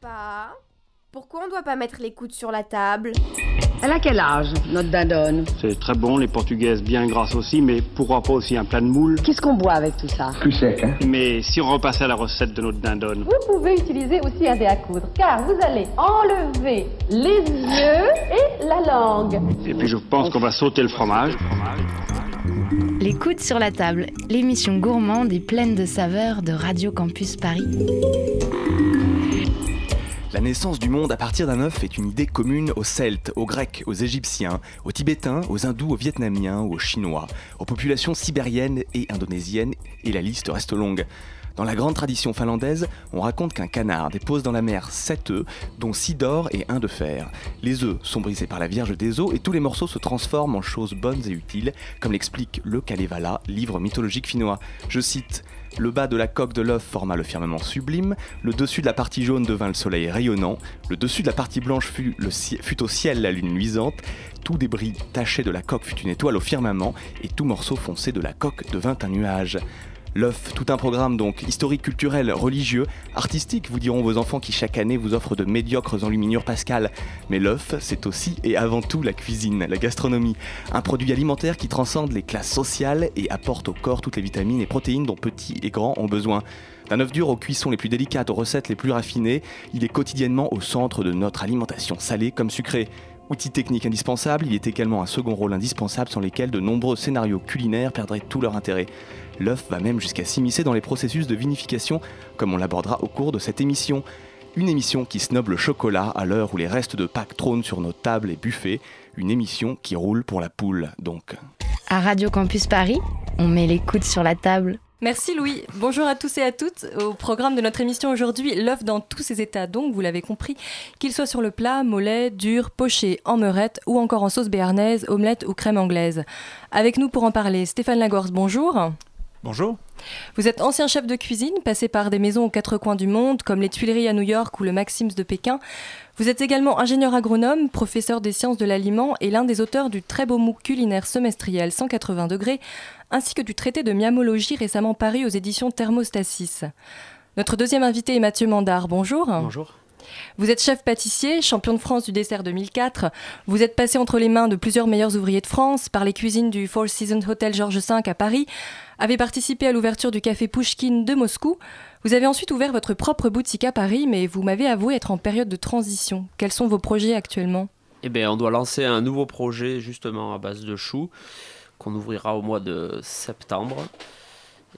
Papa, pourquoi on doit pas mettre les coudes sur la table? Elle a quel âge, notre dindonne C'est très bon, les portugaises bien grasses aussi, mais pourquoi pas aussi un plat de moule Qu'est-ce qu'on boit avec tout ça? Plus sec, hein? Mais si on repassait à la recette de notre dindonne Vous pouvez utiliser aussi un dé à coudre, car vous allez enlever les yeux et la langue. Et puis je pense qu'on va sauter le fromage. Les coudes sur la table, l'émission gourmande et pleine de saveurs de Radio Campus Paris. La naissance du monde à partir d'un œuf est une idée commune aux Celtes, aux Grecs, aux Égyptiens, aux Tibétains, aux Hindous, aux Vietnamiens ou aux Chinois, aux populations sibériennes et indonésiennes, et la liste reste longue. Dans la grande tradition finlandaise, on raconte qu'un canard dépose dans la mer 7 œufs, dont 6 d'or et 1 de fer. Les œufs sont brisés par la Vierge des eaux et tous les morceaux se transforment en choses bonnes et utiles, comme l'explique le Kalevala, livre mythologique finnois. Je cite le bas de la coque de l'œuf forma le firmament sublime, le dessus de la partie jaune devint le soleil rayonnant, le dessus de la partie blanche fut, au ciel la lune luisante, tout débris taché de la coque fut une étoile au firmament, et tout morceau foncé de la coque devint un nuage. L'œuf, tout un programme donc, historique, culturel, religieux, artistique, vous diront vos enfants qui chaque année vous offrent de médiocres enluminures pascales. Mais l'œuf, c'est aussi et avant tout la cuisine, la gastronomie, un produit alimentaire qui transcende les classes sociales et apporte au corps toutes les vitamines et protéines dont petits et grands ont besoin. D'un œuf dur aux cuissons les plus délicates, aux recettes les plus raffinées, il est quotidiennement au centre de notre alimentation salée comme sucrée. Outil technique indispensable, il est également un second rôle indispensable sans lesquels de nombreux scénarios culinaires perdraient tout leur intérêt. L'œuf va même jusqu'à s'immiscer dans les processus de vinification, comme on l'abordera au cours de cette émission. Une émission qui snobe le chocolat à l'heure où les restes de Pâques trônent sur nos tables et buffets. Une émission qui roule pour la poule, donc. À Radio Campus Paris, on met les coudes sur la table. Merci Louis. Bonjour à tous et à toutes. Au programme de notre émission aujourd'hui, l'œuf dans tous ses états. Donc, vous l'avez compris, qu'il soit sur le plat, mollet, dur, poché, en meurette ou encore en sauce béarnaise, omelette ou crème anglaise. Avec nous pour en parler, Stéphane Lagorce, bonjour. Bonjour. Vous êtes ancien chef de cuisine, passé par des maisons aux quatre coins du monde, comme les Tuileries à New York ou le Maxims de Pékin. Vous êtes également ingénieur agronome, professeur des sciences de l'aliment et l'un des auteurs du très beau MOOC culinaire semestriel 180 degrés, ainsi que du traité de miamologie récemment paru aux éditions Thermostasis. Notre deuxième invité est Mathieu Mandard. Bonjour. Bonjour. Vous êtes chef pâtissier, champion de France du dessert 2004. Vous êtes passé entre les mains de plusieurs meilleurs ouvriers de France, par les cuisines du Four Seasons Hotel Georges V à Paris, avez participé à l'ouverture du café Pouchkine de Moscou. Vous avez ensuite ouvert votre propre boutique à Paris, mais vous m'avez avoué être en période de transition. Quels sont vos projets actuellement? Eh bien, on doit lancer un nouveau projet justement à base de choux qu'on ouvrira au mois de septembre.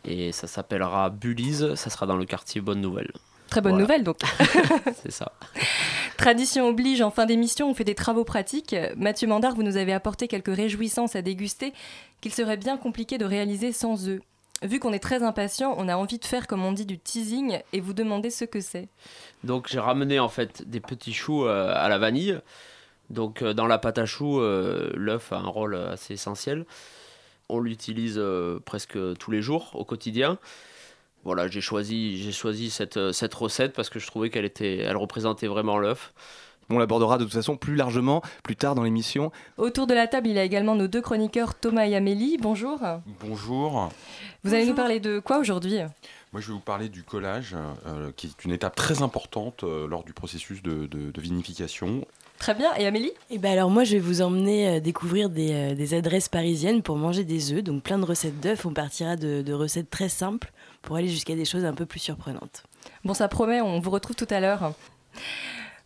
Et ça s'appellera Bullies, ça sera dans le quartier Bonne Nouvelle. Très bonne Voilà. nouvelle donc. C'est ça. Tradition oblige, en fin d'émission, on fait des travaux pratiques. Mathieu Mandard, vous nous avez apporté quelques réjouissances à déguster qu'il serait bien compliqué de réaliser sans eux. Vu qu'on est très impatient, on a envie de faire, comme on dit, du teasing et vous demander ce que c'est. Donc j'ai ramené en fait des petits choux euh, à la vanille. Donc euh, dans la pâte à choux, euh, l'œuf a un rôle assez essentiel. On l'utilise euh, presque tous les jours au quotidien. Voilà, j'ai choisi, j'ai choisi cette, euh, cette recette parce que je trouvais qu'elle était, elle représentait vraiment l'œuf. On l'abordera de toute façon plus largement plus tard dans l'émission. Autour de la table, il y a également nos deux chroniqueurs Thomas et Amélie. Bonjour. Bonjour. Vous allez nous parler de quoi aujourd'hui? Moi, je vais vous parler du collage, euh, qui est une étape très importante euh, lors du processus de, de- de vinification. Très bien. Et Amélie? Et ben alors moi je vais vous emmener euh, découvrir des, euh, des adresses parisiennes pour manger des œufs, donc plein de recettes d'œufs. On partira de, de recettes très simples pour aller jusqu'à des choses un peu plus surprenantes. Bon, ça promet, on vous retrouve tout à l'heure.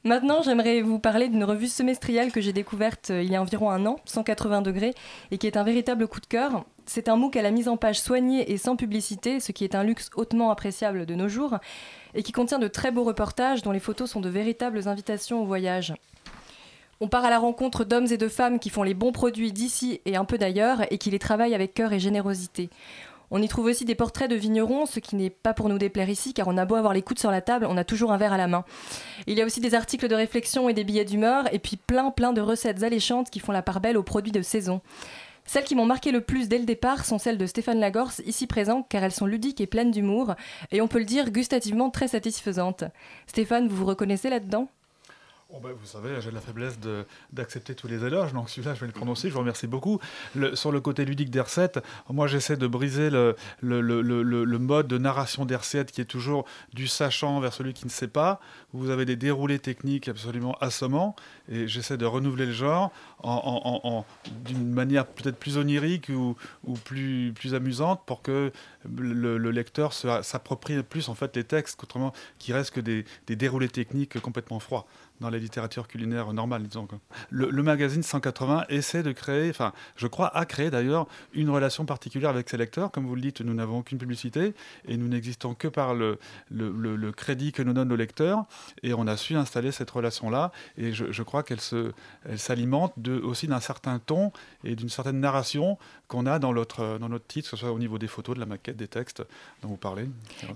Maintenant, j'aimerais vous parler d'une revue semestrielle que j'ai découverte euh, il y a environ un an, 180 degrés, et qui est un véritable coup de cœur. C'est un MOOC à la mise en page soignée et sans publicité, ce qui est un luxe hautement appréciable de nos jours, et qui contient de très beaux reportages dont les photos sont de véritables invitations au voyage. On part à la rencontre d'hommes et de femmes qui font les bons produits d'ici et un peu d'ailleurs, et qui les travaillent avec cœur et générosité. On y trouve aussi des portraits de vignerons, ce qui n'est pas pour nous déplaire ici, car on a beau avoir les coudes sur la table, on a toujours un verre à la main. Il y a aussi des articles de réflexion et des billets d'humeur, et puis plein plein de recettes alléchantes qui font la part belle aux produits de saison. Celles qui m'ont marqué le plus dès le départ sont celles de Stéphane Lagorce, ici présent, car elles sont ludiques et pleines d'humour, et on peut le dire gustativement très satisfaisantes. Stéphane, vous vous reconnaissez là-dedans? Oh bah, vous savez, j'ai la faiblesse d'accepter tous les éloges, donc celui-là, je vais le aussi. Je vous remercie beaucoup. Sur le côté ludique d'R7, moi, j'essaie de briser le, le, le, le, mode de narration d'R7 qui est toujours du sachant vers celui qui ne sait pas. Vous avez des déroulés techniques absolument assommants, et j'essaie de renouveler le genre en, d'une manière peut-être plus onirique ou, plus, plus amusante pour que le, lecteur s'approprie plus en fait les textes, autrement qui restent que des, des déroulés techniques complètement froids dans la littérature culinaire normale, disons. Le, le, magazine 180 essaie de créer, enfin, je crois, a créé d'ailleurs une relation particulière avec ses lecteurs. Comme vous le dites, nous n'avons aucune publicité et nous n'existons que par le, le, le, crédit que nous donnent nos lecteurs. Et on a su installer cette relation-là. Et je, je crois qu'elle s'alimente aussi d'un certain ton et d'une certaine narration qu'on a dans notre, dans notre titre, que ce soit au niveau des photos, de la maquette, des textes dont vous parlez.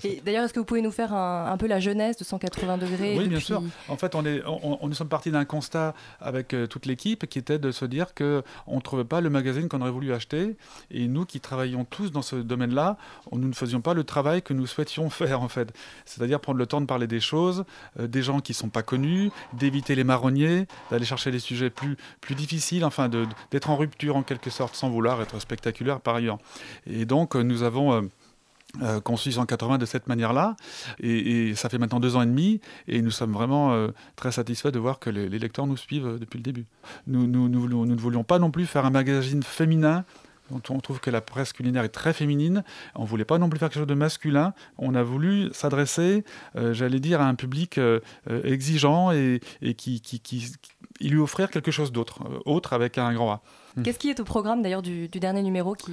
Et d'ailleurs, est-ce que vous pouvez nous faire un, un peu la jeunesse de 180 degrés Oui, bien sûr. En fait, on est, on, nous sommes partis d'un constat avec euh, toute l'équipe qui était de se dire qu'on ne trouvait pas le magazine qu'on aurait voulu acheter. Et nous qui travaillions tous dans ce domaine-là, nous ne faisions pas le travail que nous souhaitions faire en fait. C'est-à-dire prendre le temps de parler des choses, des gens qui ne sont pas connus, d'éviter les marronniers, d'aller chercher des sujets plus, plus difficiles, enfin d'être en rupture en quelque sorte sans vouloir être spectaculaire par ailleurs. Et donc nous avons... Euh, euh, conçu 180 de cette manière-là. Et, ça fait maintenant deux ans et demi, et nous sommes vraiment euh, très satisfaits de voir que les, lecteurs nous suivent euh, depuis le début. Nous, nous, ne voulions pas non plus faire un magazine féminin. On trouve que la presse culinaire est très féminine. On voulait pas non plus faire quelque chose de masculin. On a voulu s'adresser, j'allais dire, à un public exigeant et, et qui, qui, qui, qui, lui offrir quelque chose d'autre, autre avec un grand A. Hmm. Qu'est-ce qui est au programme d'ailleurs du, dernier numéro qui,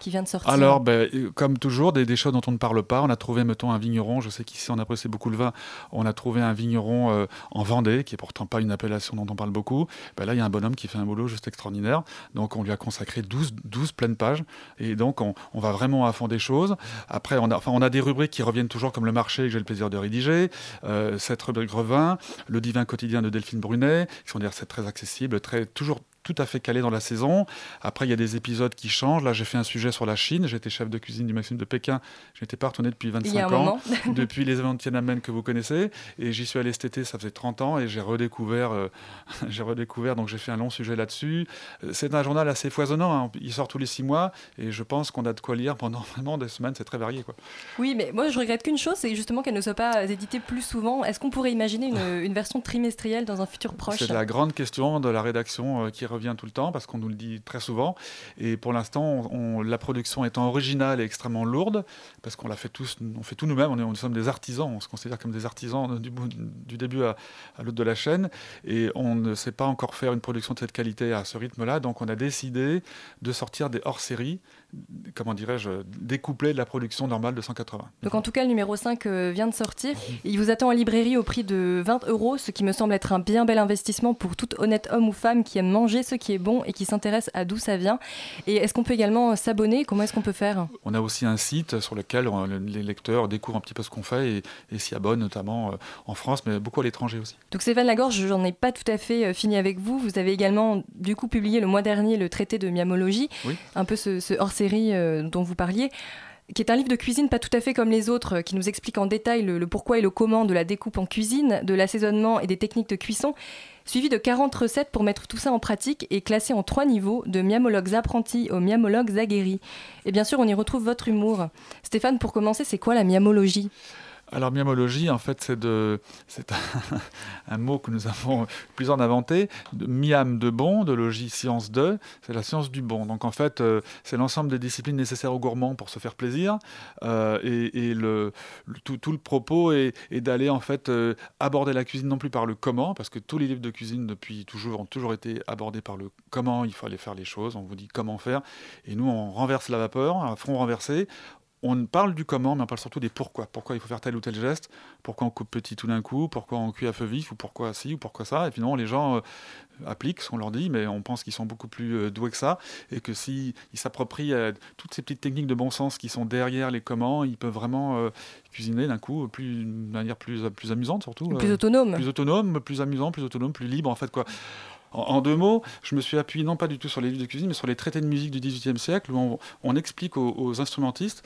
qui, vient de sortir Alors, ben, comme toujours, des, choses dont on ne parle pas. On a trouvé, mettons, un vigneron. Je sais qu'ici, on apprécie beaucoup le vin. On a trouvé un vigneron euh, en Vendée, qui est pourtant pas une appellation dont on parle beaucoup. Ben, là, il y a un bonhomme qui fait un boulot juste extraordinaire. Donc, on lui a consacré 12, 12 pleines pages. Et donc, on, on, va vraiment à fond des choses. Après, on a, enfin, on a des rubriques qui reviennent toujours, comme le marché, que j'ai le plaisir de rédiger. Euh, cette rubrique revin, le divin quotidien de Delphine Brunet, qui sont des recettes très accessibles, très, toujours tout à fait calé dans la saison. Après, il y a des épisodes qui changent. Là, j'ai fait un sujet sur la Chine. J'étais chef de cuisine du Maxime de Pékin. Je n'étais pas retourné depuis 25 ans, depuis les événements de Tiananmen que vous connaissez. Et j'y suis allé cet été, ça faisait 30 ans, et j'ai redécouvert, euh, j'ai redécouvert. Donc, j'ai fait un long sujet là-dessus. Euh, c'est un journal assez foisonnant. Hein. Il sort tous les six mois, et je pense qu'on a de quoi lire pendant vraiment des semaines. C'est très varié, quoi. Oui, mais moi, je regrette qu'une chose, c'est justement qu'elle ne soit pas éditée plus souvent. Est-ce qu'on pourrait imaginer une, une, version trimestrielle dans un futur proche? C'est la grande question de la rédaction euh, qui revient tout le temps, parce qu'on nous le dit très souvent. Et pour l'instant, la production étant originale et extrêmement lourde, parce qu'on la fait tous, on fait tout nous-mêmes, on, sommes des artisans, on se considère comme des artisans du, du début à, à l'autre de la chaîne, et on ne sait pas encore faire une production de cette qualité à ce rythme-là, donc on a décidé de sortir des hors-séries comment dirais-je, découplé de la production normale de 180. Donc en tout cas, le numéro 5 euh, vient de sortir. Il vous attend en librairie au prix de 20 euros, ce qui me semble être un bien bel investissement pour tout honnête homme ou femme qui aime manger ce qui est bon et qui s'intéresse à d'où ça vient. Et est-ce qu'on peut également s'abonner? Comment est-ce qu'on peut faire? On a aussi un site sur lequel les lecteurs découvrent un petit peu ce qu'on fait et, et s'y abonnent, notamment euh, en France, mais beaucoup à l'étranger aussi. Donc Stéphane Lagorge, j'en ai pas tout à fait euh, fini avec vous. Vous avez également du coup publié le mois dernier le traité de miamologie, un peu ce, ce hors série euh, dont vous parliez qui est un livre de cuisine pas tout à fait comme les autres, qui nous explique en détail le, pourquoi et le comment de la découpe en cuisine, de l'assaisonnement et des techniques de cuisson, suivi de 40 recettes pour mettre tout ça en pratique et classé en trois niveaux, de miamologues apprentis aux miamologues aguerris. Et bien sûr, on y retrouve votre humour. Stéphane, pour commencer, c'est quoi la miamologie? Alors, miamologie, en fait, c'est, un, mot que nous avons plusieurs inventé. Miam de bon, de logie science de, c'est la science du bon. Donc, en fait, euh, c'est l'ensemble des disciplines nécessaires aux gourmands pour se faire plaisir. Euh, et, tout, le propos est, d'aller, en fait, euh, aborder la cuisine non plus par le comment, parce que tous les livres de cuisine depuis toujours ont toujours été abordés par le comment il faut aller faire les choses. On vous dit comment faire. Et nous, on renverse la vapeur à front renversé on parle du comment, mais on parle surtout des pourquoi. Pourquoi il faut faire tel ou tel geste, pourquoi on coupe petit tout d'un coup, pourquoi on cuit à feu vif, ou pourquoi ci, ou pourquoi ça. Et finalement, les gens euh, appliquent ce qu'on leur dit, mais on pense qu'ils sont beaucoup plus euh, doués que ça, et que s'ils s'approprient euh, toutes ces petites techniques de bon sens qui sont derrière les comment, ils peuvent vraiment cuisiner d'un coup plus, d'une manière plus, plus amusante, surtout. Plus autonome. Plus autonome, plus amusant, plus autonome, plus libre, en fait, quoi. En, deux mots, je me suis appuyé non pas du tout sur les livres de cuisine, mais sur les traités de musique du XVIIIe siècle, où on, explique aux instrumentistes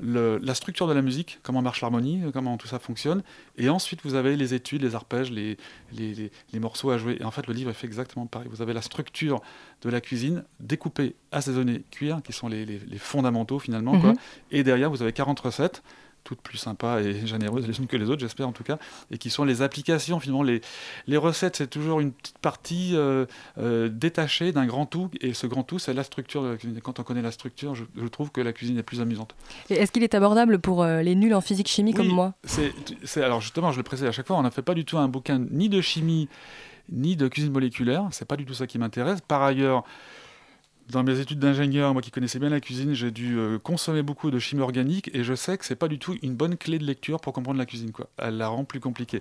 le- la structure de la musique, comment marche l'harmonie, euh, comment tout ça fonctionne. Et ensuite, vous avez les études, les arpèges, les, les, les- les morceaux à jouer. Et en fait, le livre est fait exactement pareil. Vous avez la structure de la cuisine découpée, assaisonnée, cuire, qui sont les, fondamentaux finalement. quoi. Mhm. Et derrière, vous avez 40 recettes toutes plus sympas et généreuses les unes que les autres, j'espère en tout cas, et qui sont les applications finalement. Les, les recettes, c'est toujours une petite partie euh, euh, détachée d'un grand tout, et ce grand tout, c'est la structure de la cuisine. Et quand on connaît la structure, je, je trouve que la cuisine est plus amusante. Est-ce qu'il est abordable pour euh, les nuls en physique-chimie comme Oui, moi? c'est- alors justement, je le précise à chaque fois, on n'a fait pas du tout un bouquin ni de chimie ni de cuisine moléculaire. C'est pas du tout ça qui m'intéresse. Par ailleurs, dans mes études d'ingénieur, moi qui connaissais bien la cuisine, j'ai dû euh, consommer beaucoup de chimie organique et je sais que c'est pas du tout une bonne clé de lecture pour comprendre la cuisine. Quoi. Elle la rend plus compliquée.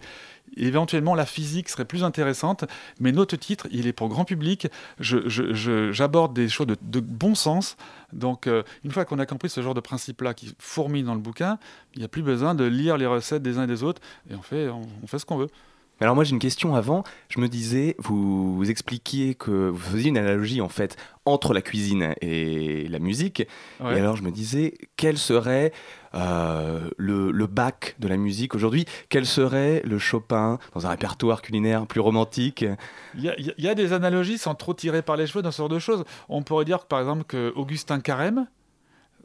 Éventuellement, la physique serait plus intéressante, mais notre titre, il est pour grand public. Je- je- J'aborde des choses de, bon sens. Donc, euh, une fois qu'on a compris ce genre de principe-là qui fourmille dans le bouquin, il n'y a plus besoin de lire les recettes des uns et des autres et on fait, on fait ce qu'on veut. Mais Alors moi j'ai une question avant, je me disais, vous, vous expliquiez que vous faisiez une analogie en fait entre la cuisine et la musique, Ouais. et alors je me disais, quel serait euh, le, le bac de la musique aujourd'hui? Quel serait le Chopin dans un répertoire culinaire plus romantique? Il y, y a des analogies sans trop tirer par les cheveux dans ce genre de choses. On pourrait dire par exemple que Augustin Carême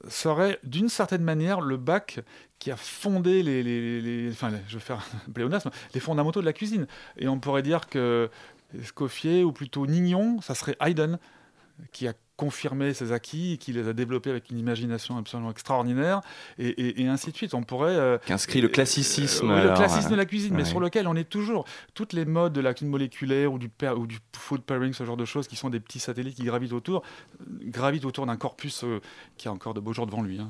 serait d'une certaine manière le bac qui a fondé les, les- les- enfin, je vais faire les fondamentaux de la cuisine. Et on pourrait dire que Escoffier, ou plutôt Nignon, ça serait Haydn, qui a confirmé ses acquis, qui les a développés avec une imagination absolument extraordinaire, et, et- et ainsi de suite. On pourrait... euh, Qui inscrit le classicisme. euh, oui, le alors, euh, de la cuisine, mais sur lequel on est toujours. Toutes les modes de la cuisine moléculaire ou du, pair- ou du food pairing, ce genre de choses, qui sont des petits satellites qui gravitent autour, gravitent autour d'un corpus euh, qui a encore de beaux jours devant lui. hein.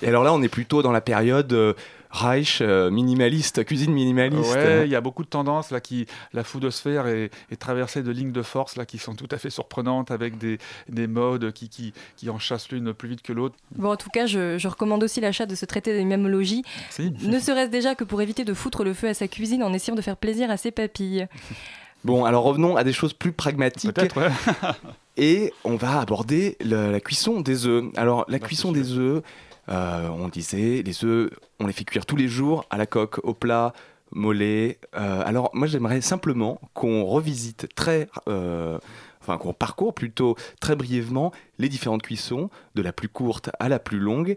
Et alors là on est plutôt dans la période euh, Reich, euh, minimaliste, cuisine minimaliste. Ouais, il y a beaucoup de tendances là qui la foodosphère est, est traversée de lignes de force là qui sont tout à fait surprenantes avec des, des modes qui, qui, qui en chassent l'une plus vite que l'autre. Bon, en tout cas, je, je recommande aussi l'achat de ce traité d'imamologie, Si. ne serait-ce déjà que pour éviter de foutre le feu à sa cuisine en essayant de faire plaisir à ses papilles. Bon, alors revenons à des choses plus pragmatiques. Peut-être, ouais. Et on va aborder le- la cuisson des œufs. Alors, la Bah, cuisson des œufs, euh, on disait, les œufs, on les fait cuire tous les jours, à la coque, au plat, mollet. Euh, alors, moi, j'aimerais simplement qu'on revisite très. euh, Enfin, qu'on parcourt plutôt très brièvement les différentes cuissons, de la plus courte à la plus longue,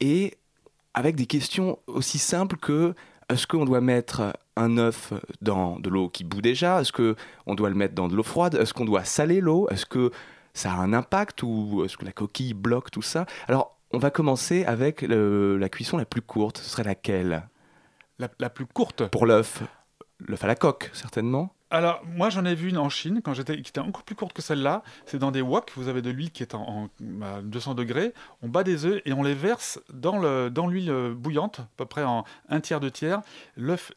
et avec des questions aussi simples que est-ce qu'on doit mettre un œuf dans de l'eau qui bout déjà? Est-ce qu'on doit le mettre dans de l'eau froide? Est-ce qu'on doit saler l'eau? Est-ce que ça a un impact ou est-ce que la coquille bloque tout ça? Alors, on va commencer avec le- la cuisson la plus courte. Ce serait laquelle? La, la plus courte? Pour l'œuf L'œuf à la coque, certainement. Alors, moi, j'en ai vu une en Chine, quand j'étais, qui était encore plus courte que celle-là. C'est dans des wok, vous avez de l'huile qui est en, en- à 200 degrés. On bat des œufs et on les verse dans, le, dans l'huile bouillante, à peu près en un tiers, deux tiers. L'œuf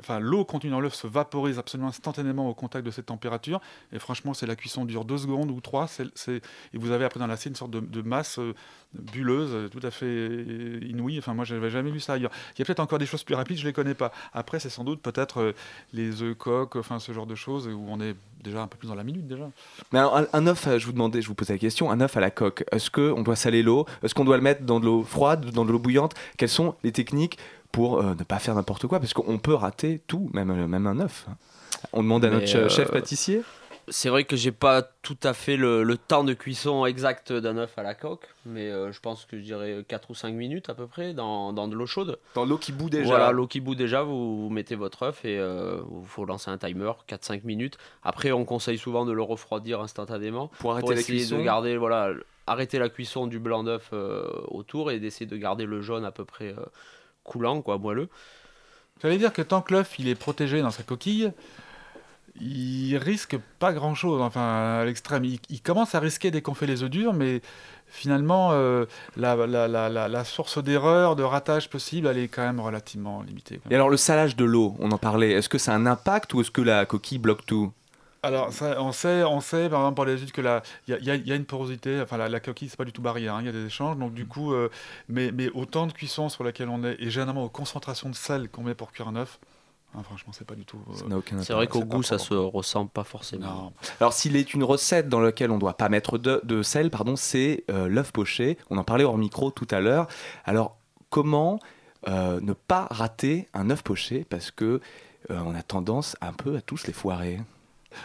enfin, l'eau contenue dans l'œuf se vaporise absolument instantanément au contact de cette température. Et franchement, c'est la cuisson dure deux secondes ou trois. et vous avez après dans l'assiette une sorte de, masse euh, bulleuse, euh, tout à fait euh, inouïe. Enfin, moi, je n'avais jamais vu ça ailleurs. Il y a peut-être encore des choses plus rapides, je ne les connais pas. Après, c'est sans doute peut-être euh, les œufs coques, enfin, ce genre de choses où on est déjà un peu plus dans la minute déjà. Mais alors, un, un œuf, je vous demandais, je vous posais la question, un œuf à la coque, est-ce qu'on doit saler l'eau? Est-ce qu'on doit le mettre dans de l'eau froide, dans de l'eau bouillante? Quelles sont les techniques pour euh, ne pas faire n'importe quoi Parce qu'on peut rater tout, même, euh, même un œuf. On demande à Mais, notre euh, chef pâtissier C'est vrai que j'ai pas tout à fait le, le temps de cuisson exact d'un œuf à la coque, mais euh, je pense que je dirais 4 ou 5 minutes à peu près dans, dans de l'eau chaude. Dans l'eau qui bout déjà. Voilà, l'eau qui bout déjà, vous, vous mettez votre œuf et euh, il faut lancer un timer, 4-5 minutes. Après, on conseille souvent de le refroidir instantanément Pour arrêter la essayer cuisson de garder, voilà, arrêter la cuisson du blanc d'œuf euh, autour et d'essayer de garder le jaune à peu près coulant, quoi, moelleux. J'allais dire que tant que l'œuf il est protégé dans sa coquille, il risque pas grand chose, enfin à l'extrême. Il, il commence à risquer dès qu'on fait les œufs durs, mais finalement euh, la, la- la- la- la source d'erreur, de ratage possible, elle est quand même relativement limitée. Et alors le salage de l'eau, on en parlait, est-ce que ça a un impact ou est-ce que la coquille bloque tout? Alors, ça, on, sait, on sait, par exemple, par les études, que la- il y a, y y une porosité, enfin, la, la coquille, c'est pas du tout barrière, hein, il y a des échanges, donc du coup, euh, mais, mais au temps de cuisson sur laquelle on est, et généralement aux concentrations de sel qu'on met pour cuire un œuf, Hein, franchement, c'est pas du tout. Ça n'a aucun C'est vrai qu'au goût, ça se ressemble pas forcément. Non. Alors s'il est une recette dans laquelle on ne doit pas mettre de, de sel, pardon, c'est euh, l'œuf poché. On en parlait hors micro tout à l'heure. Alors comment euh, ne pas rater un œuf poché? Parce que euh, on a tendance un peu à tous les foirer.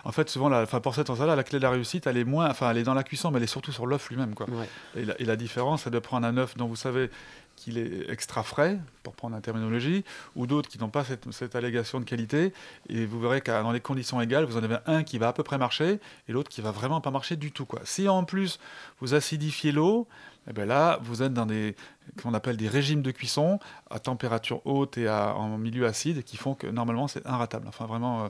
En fait, souvent, la, enfin, pour cette recette-là, la clé de la réussite, elle est moins, enfin, elle est dans la cuisson, mais elle est surtout sur l'œuf lui-même, quoi. Ouais. Et, la, et la différence, c'est de prendre un œuf dont vous savez qu'il est extra frais, pour prendre la terminologie, ou d'autres qui n'ont pas cette, cette allégation de qualité. Et vous verrez que dans les conditions égales, vous en avez un qui va à peu près marcher et l'autre qui va vraiment pas marcher du tout. Quoi. Si en plus vous acidifiez l'eau, eh ben là, vous êtes dans des qu'on appelle des régimes de cuisson à température haute et à, en milieu acide qui font que normalement c'est inratable. Enfin vraiment. euh,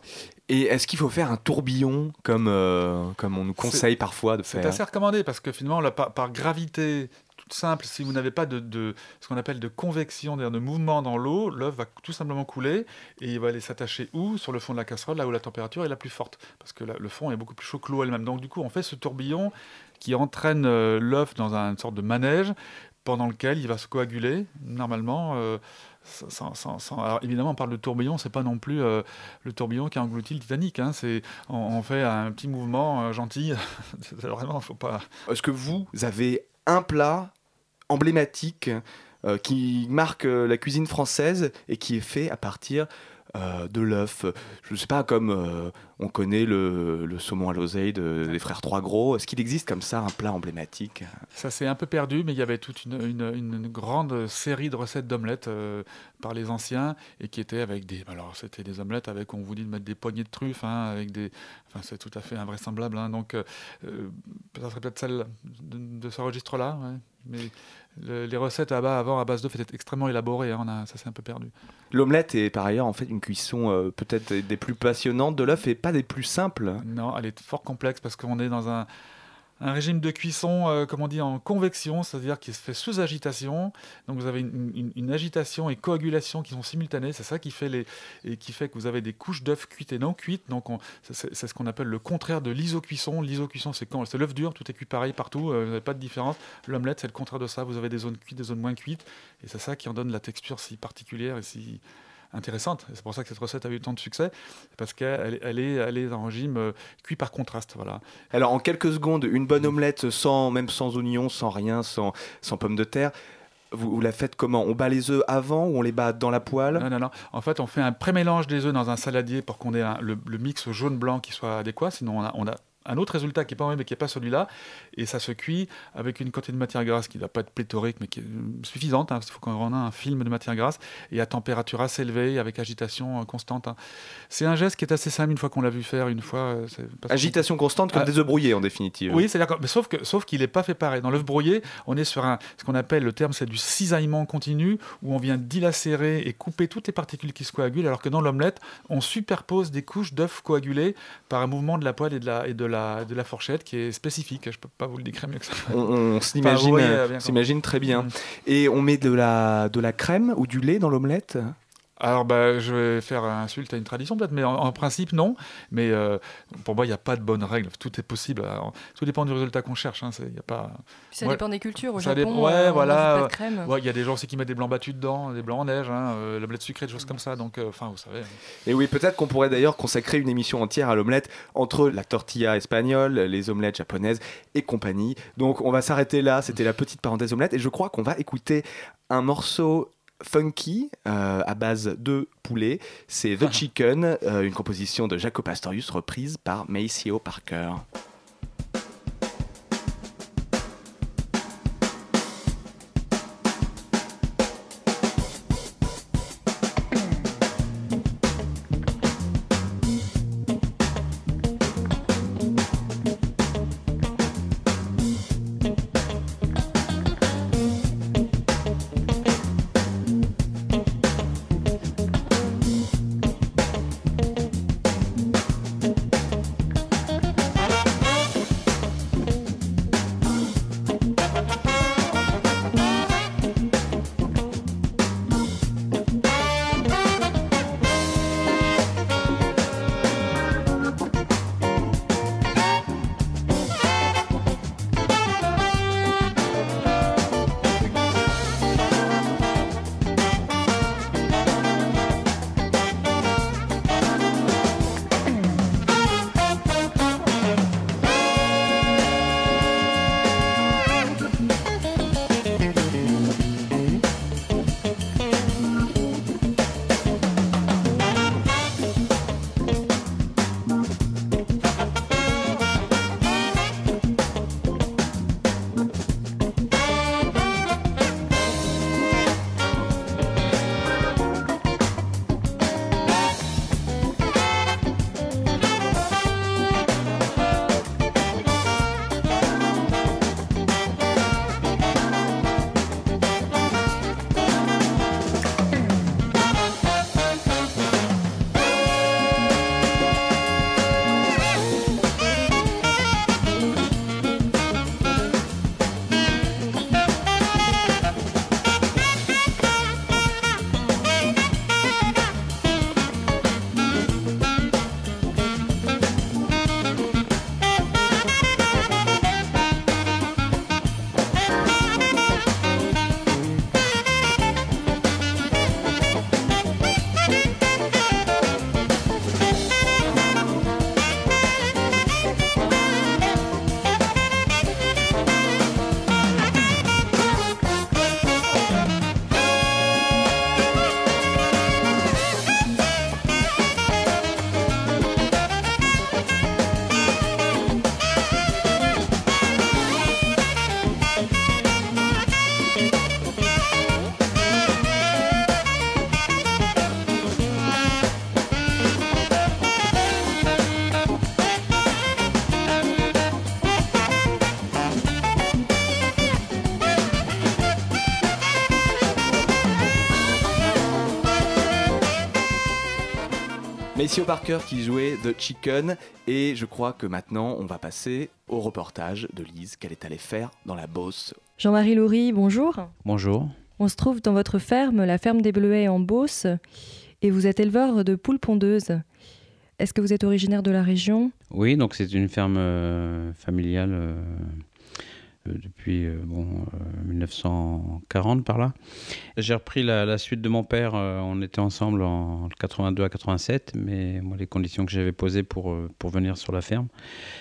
Et est-ce qu'il faut faire un tourbillon comme, euh, comme on nous conseille C'est- parfois de C'est faire assez recommandé parce que finalement, là, par, par gravité simple, si vous n'avez pas de, de- ce qu'on appelle de convection, de mouvement dans l'eau, l'œuf va tout simplement couler et il va aller s'attacher où? Sur le fond de la casserole, là où la température est la plus forte, parce que le fond est beaucoup plus chaud que l'eau elle-même. Donc du coup, on fait ce tourbillon qui entraîne euh, l'œuf dans un- une sorte de manège pendant lequel il va se coaguler normalement. euh, Alors évidemment, on parle de tourbillon, c'est pas non plus euh, le tourbillon qui a englouti le Titanic. hein, c'est on, fait un petit mouvement gentil. Vraiment, faut pas. Est-ce que vous avez un plat emblématique euh, qui marque euh, la cuisine française et qui est fait à partir euh, de l'œuf Je ne sais pas, comme euh, on connaît le, le saumon à l'oseille de- des frères Trois Gros. Est-ce qu'il existe comme ça un plat emblématique? Ça s'est un peu perdu, mais il y avait toute une, une- grande série de recettes d'omelettes euh, par les anciens et qui étaient avec des. Alors, c'était des omelettes avec, on vous dit de mettre des poignées de truffes, hein, avec des. Enfin, c'est tout à fait invraisemblable. hein, donc, ça serait peut-être celle de, de ce registre-là. Mais le- les recettes à bas, avant à base d'œufs étaient extrêmement élaborées. hein, on a, ça s'est un peu perdu. L'omelette est par ailleurs en fait une cuisson euh, peut-être des plus passionnantes de l'œuf et pas des plus simples. Non, elle est fort complexe parce qu'on est dans un, un régime de cuisson, euh, comme on dit, en convection, c'est-à-dire qui se fait sous agitation. Donc vous avez une, agitation et coagulation qui sont simultanées. C'est ça qui fait, les, et qui fait que vous avez des couches d'œufs cuites et non cuites. Donc on- c'est- c'est c'est ce qu'on appelle le contraire de l'iso-cuisson. L'iso-cuisson, c'est quand c'est l'œuf dur, tout est cuit pareil partout, euh, vous n'avez pas de différence. L'omelette, c'est le contraire de ça. Vous avez des zones cuites, des zones moins cuites. Et c'est ça qui en donne la texture si particulière et si intéressante. C'est pour ça que cette recette a eu tant de succès, parce qu'elle elle est, elle est en régime euh, cuit par contraste. Voilà. Alors en quelques secondes, une bonne omelette sans même sans oignons, sans rien, sans, sans pommes de terre. Vous, vous la faites comment? On bat les œufs avant ou on les bat dans la poêle? Non, non, non. En fait, on fait un pré-mélange des œufs dans un saladier pour qu'on ait un- le, le mix jaune-blanc qui soit adéquat. Sinon, on a, on a un autre résultat qui n'est pas mauvais, mais qui n'est pas celui-là. Et ça se cuit avec une quantité de matière grasse qui ne va pas être pléthorique, mais qui est suffisante. hein, parce qu'il faut qu'on ait un film de matière grasse et à température assez élevée, avec agitation euh, constante. hein. C'est un geste qui est assez simple une fois qu'on l'a vu faire. Une fois, euh, Agitation constante comme Ah. des œufs brouillés en définitive. Oui, c'est d'accord. Mais sauf que, sauf qu'il n'est pas fait pareil. Dans l'œuf brouillé, on est sur un, ce qu'on appelle, le terme, c'est du cisaillement continu, où on vient dilacérer et couper toutes les particules qui se coagulent, alors que dans l'omelette, on superpose des couches d'œufs coagulés par un mouvement de la poêle et de la, et de la, de la fourchette qui est spécifique. Je peux pas vous le décrire mieux que ça. On, s'imagine très bien. Mm. Et on met de la, de la crème ou du lait dans l'omelette? Alors, bah, je vais faire insulte à une tradition peut-être, mais en, en principe, non. Mais euh, pour moi, il n'y a pas de bonne règle. Tout est possible. Alors, tout dépend du résultat qu'on cherche. hein. C'est- y a pas... Puis ça Ouais. dépend des cultures. Au Ça Japon, dépend- ouais, euh, on voilà. rajoute pas de crème. Ouais, Il y a des gens aussi qui mettent des blancs battus dedans, des blancs en neige, hein, euh, la blette sucrée, des choses comme ça. Donc, euh, enfin, vous savez. Et oui, peut-être qu'on pourrait d'ailleurs consacrer une émission entière à l'omelette entre la tortilla espagnole, les omelettes japonaises et compagnie. Donc on va s'arrêter là, c'était la petite parenthèse omelette, et je crois qu'on va écouter un morceau funky euh, à base de poulet. C'est The Chicken, euh, une composition de Jaco Pastorius reprise par Maceo Parker. Maceo Parker qui jouait The Chicken et je crois que maintenant on va passer au reportage de Lise qu'elle est allée faire dans la Beauce. Jean-Marie Loury, bonjour. Bonjour. On se trouve dans votre ferme, la ferme des Bleuets en Beauce, et vous êtes éleveur de poules pondeuses. Est-ce que vous êtes originaire de la région? Oui, donc c'est une ferme euh, familiale euh, depuis bon, 1940 par là. J'ai repris la, la, suite de mon père, on était ensemble en 82 à 87, mais moi les conditions que j'avais posées pour, pour venir sur la ferme,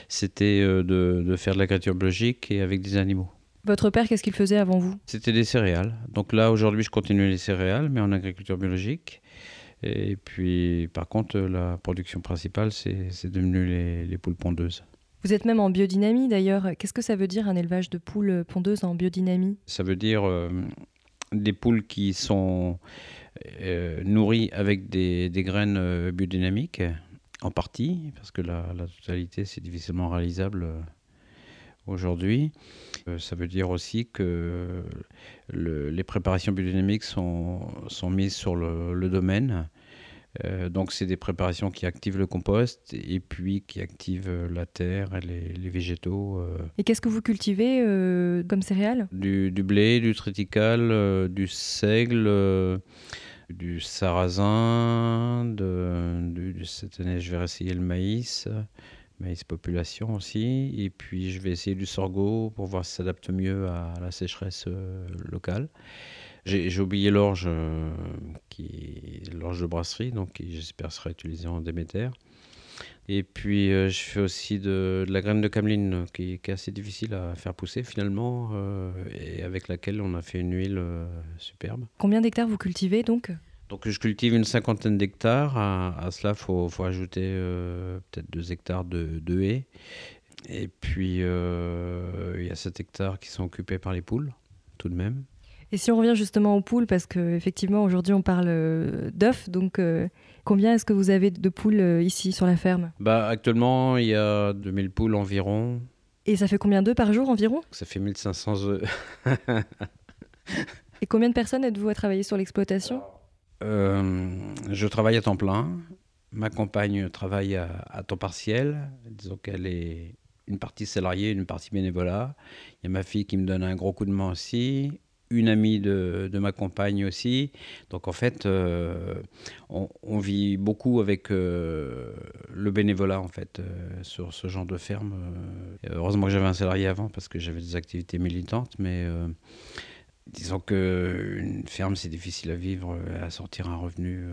c'était de, de faire de l'agriculture biologique et avec des animaux. Votre père, qu'est-ce qu'il faisait avant vous? C'était des céréales. Donc là, aujourd'hui, je continue les céréales, mais en agriculture biologique. Et puis, par contre, la production principale, c'est devenu les, les, poules pondeuses. Vous êtes même en biodynamie d'ailleurs. Qu'est-ce que ça veut dire un élevage de poules pondeuses en biodynamie? Ça veut dire euh, des poules qui sont euh, nourries avec des, graines euh, biodynamiques, en partie, parce que la, totalité, c'est difficilement réalisable aujourd'hui. Ça veut dire aussi que le, les préparations biodynamiques sont, mises sur le domaine. Euh, donc c'est des préparations qui activent le compost et puis qui activent la terre et les, les végétaux. Euh. Et qu'est-ce que vous cultivez euh, comme céréales? Du, du, blé, du triticale, euh, du seigle, du sarrasin, de, cette année je vais essayer le maïs maïs population aussi. Et puis je vais essayer du sorgho pour voir si ça s'adapte mieux à la sécheresse euh, locale. J'ai oublié l'orge, euh, qui l'orge de brasserie, donc qui j'espère sera utilisée en Déméter. Et puis euh, je fais aussi de, de, la graine de cameline qui, qui, est assez difficile à faire pousser finalement euh, et avec laquelle on a fait une huile euh, superbe. Combien d'hectares vous cultivez donc? Donc je cultive une cinquantaine d'hectares. À, à, cela, il faut, faut, ajouter euh, peut-être 2 hectares de, de, haies. Et puis, euh, il y a 7 hectares qui sont occupés par les poules, tout de même. Et si on revient justement aux poules, parce qu'effectivement, aujourd'hui, on parle euh, d'œufs, donc euh, combien est-ce que vous avez de poules euh, ici sur la ferme? Bah, Actuellement, il y a 2000 poules environ. Et ça fait combien d'œufs par jour environ? Ça fait 1500 œufs. Et combien de personnes êtes-vous à travailler sur l'exploitation? Je travaille à temps plein. Ma compagne travaille à, à temps partiel. Disons qu'elle est une partie salariée, une partie bénévolat. Il y a ma fille qui me donne un gros coup de main aussi. Une amie de, ma compagne aussi. Donc en fait, euh, on, vit beaucoup avec euh, le bénévolat en fait euh, sur ce genre de ferme. heureusement que j'avais un salarié avant parce que j'avais des activités militantes, mais Disons qu'une ferme, c'est difficile à vivre, à sortir un revenu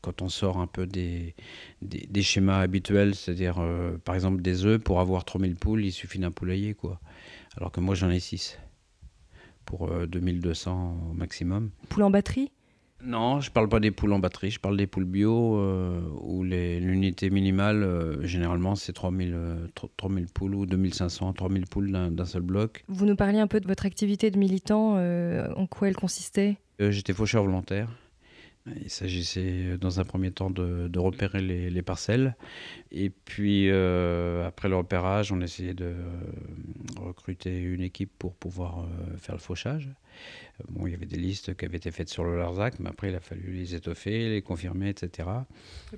quand on sort un peu des, des, schémas habituels, c'est-à-dire par exemple des œufs, pour avoir 3000 poules, il suffit d'un poulailler. Quoi. Alors que moi j'en ai 6 pour euh, 2200 au maximum. Poules en batterie? Non, je parle pas des poules en batterie, je parle des poules bio euh, où l'unité minimale, euh, généralement, c'est 3000, euh, 3000 poules ou 2500, 3000 poules d'un seul bloc. Vous nous parliez un peu de votre activité de militant, euh, en quoi elle consistait? J'étais faucheur volontaire. Il s'agissait dans un premier temps de, de repérer les, les, parcelles. Et puis, euh, après le repérage, on essayait de recruter une équipe pour pouvoir euh, faire le fauchage. Bon, il y avait des listes qui avaient été faites sur le Larzac, mais après, il a fallu les étoffer, les confirmer, etc.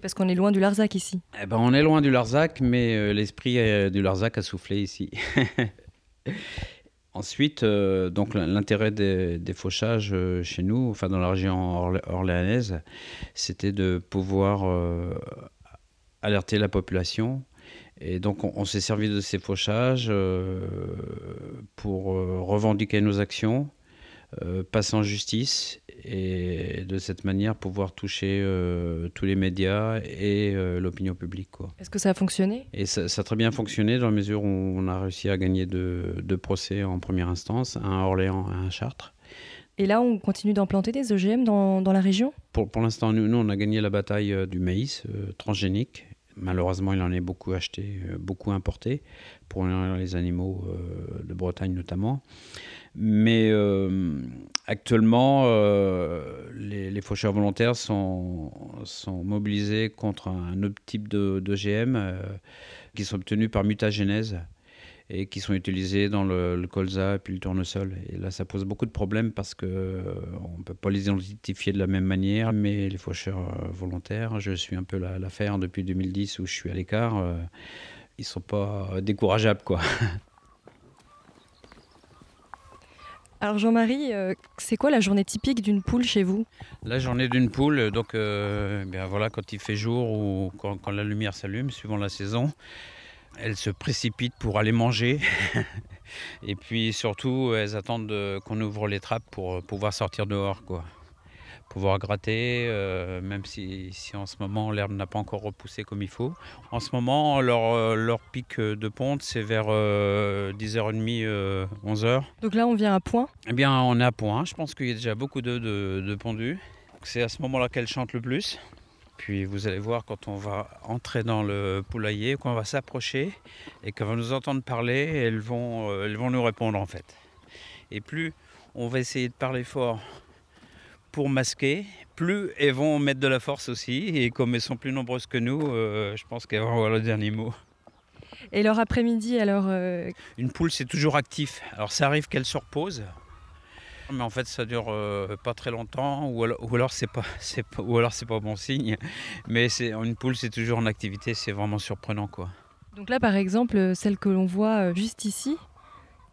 Parce qu'on est loin du Larzac ici. Eh ben, on est loin du Larzac, mais euh, l'esprit du Larzac a soufflé ici. Ensuite, euh, donc l'intérêt des, fauchages euh, chez nous, enfin dans la région orlé orléanaise, c'était de pouvoir euh, alerter la population. Et donc on, on s'est servi de ces fauchages pour revendiquer nos actions, passer en justice et de cette manière pouvoir toucher euh, tous les médias et euh, l'opinion publique. Est-ce que ça a fonctionné? Et ça, ça, a très bien fonctionné dans la mesure où on a réussi à gagner deux, deux procès en première instance, un à Orléans et un à Chartres. Et là, on continue d'implanter des OGM dans, dans, la région? Pour, pour l'instant, nous, nous, on a gagné la bataille euh, du maïs euh, transgénique. Malheureusement, il en est beaucoup acheté, beaucoup importé, pour les animaux de Bretagne notamment. Mais euh, actuellement, euh, les, faucheurs volontaires sont, mobilisés contre un autre type de, euh, qui sont obtenus par mutagénèse. et qui sont utilisés dans le, colza et puis le tournesol. Et là, ça pose beaucoup de problèmes parce euh, on ne peut pas les identifier de la même manière, mais les faucheurs volontaires, je suis un peu l'affaire depuis 2010 où je suis à l'écart, ils sont pas décourageables, quoi. Alors Jean-Marie, euh, c'est quoi la journée typique d'une poule chez vous? La journée d'une poule, donc euh, bien voilà, quand il fait jour ou quand, la lumière s'allume, suivant la saison, elles se précipitent pour aller manger. Et puis surtout, elles attendent de- qu'on ouvre les trappes pour euh, pouvoir sortir dehors, quoi. Pouvoir gratter, euh, même si, si en ce moment l'herbe n'a pas encore repoussé comme il faut. En ce moment, leur, euh, leur pic de ponte, c'est vers euh, 10h30, euh, 11h. Donc là, on vient à point? Eh bien, on est à point. Je pense qu'il y a déjà beaucoup d'œufs de, de pondus. C'est à ce moment-là qu'elles chantent le plus. Puis vous allez voir quand on va entrer dans le poulailler, quand on va s'approcher et qu'on va nous entendre parler, elles vont, euh, elles vont nous répondre en fait. Et plus on va essayer de parler fort pour masquer, plus elles vont mettre de la force aussi. Et comme elles sont plus nombreuses que nous, euh, je pense qu'elles vont avoir le dernier mot. Et leur après-midi, alors euh, Une poule, c'est toujours actif. Alors ça arrive qu'elle se repose, mais en fait ça dure euh, pas très longtemps, ou alors, alors c'est pas, pas, ou alors c'est pas bon signe. Mais c'est une poule, c'est toujours en activité, c'est vraiment surprenant quoi. Donc là, par exemple, celle que l'on voit juste ici,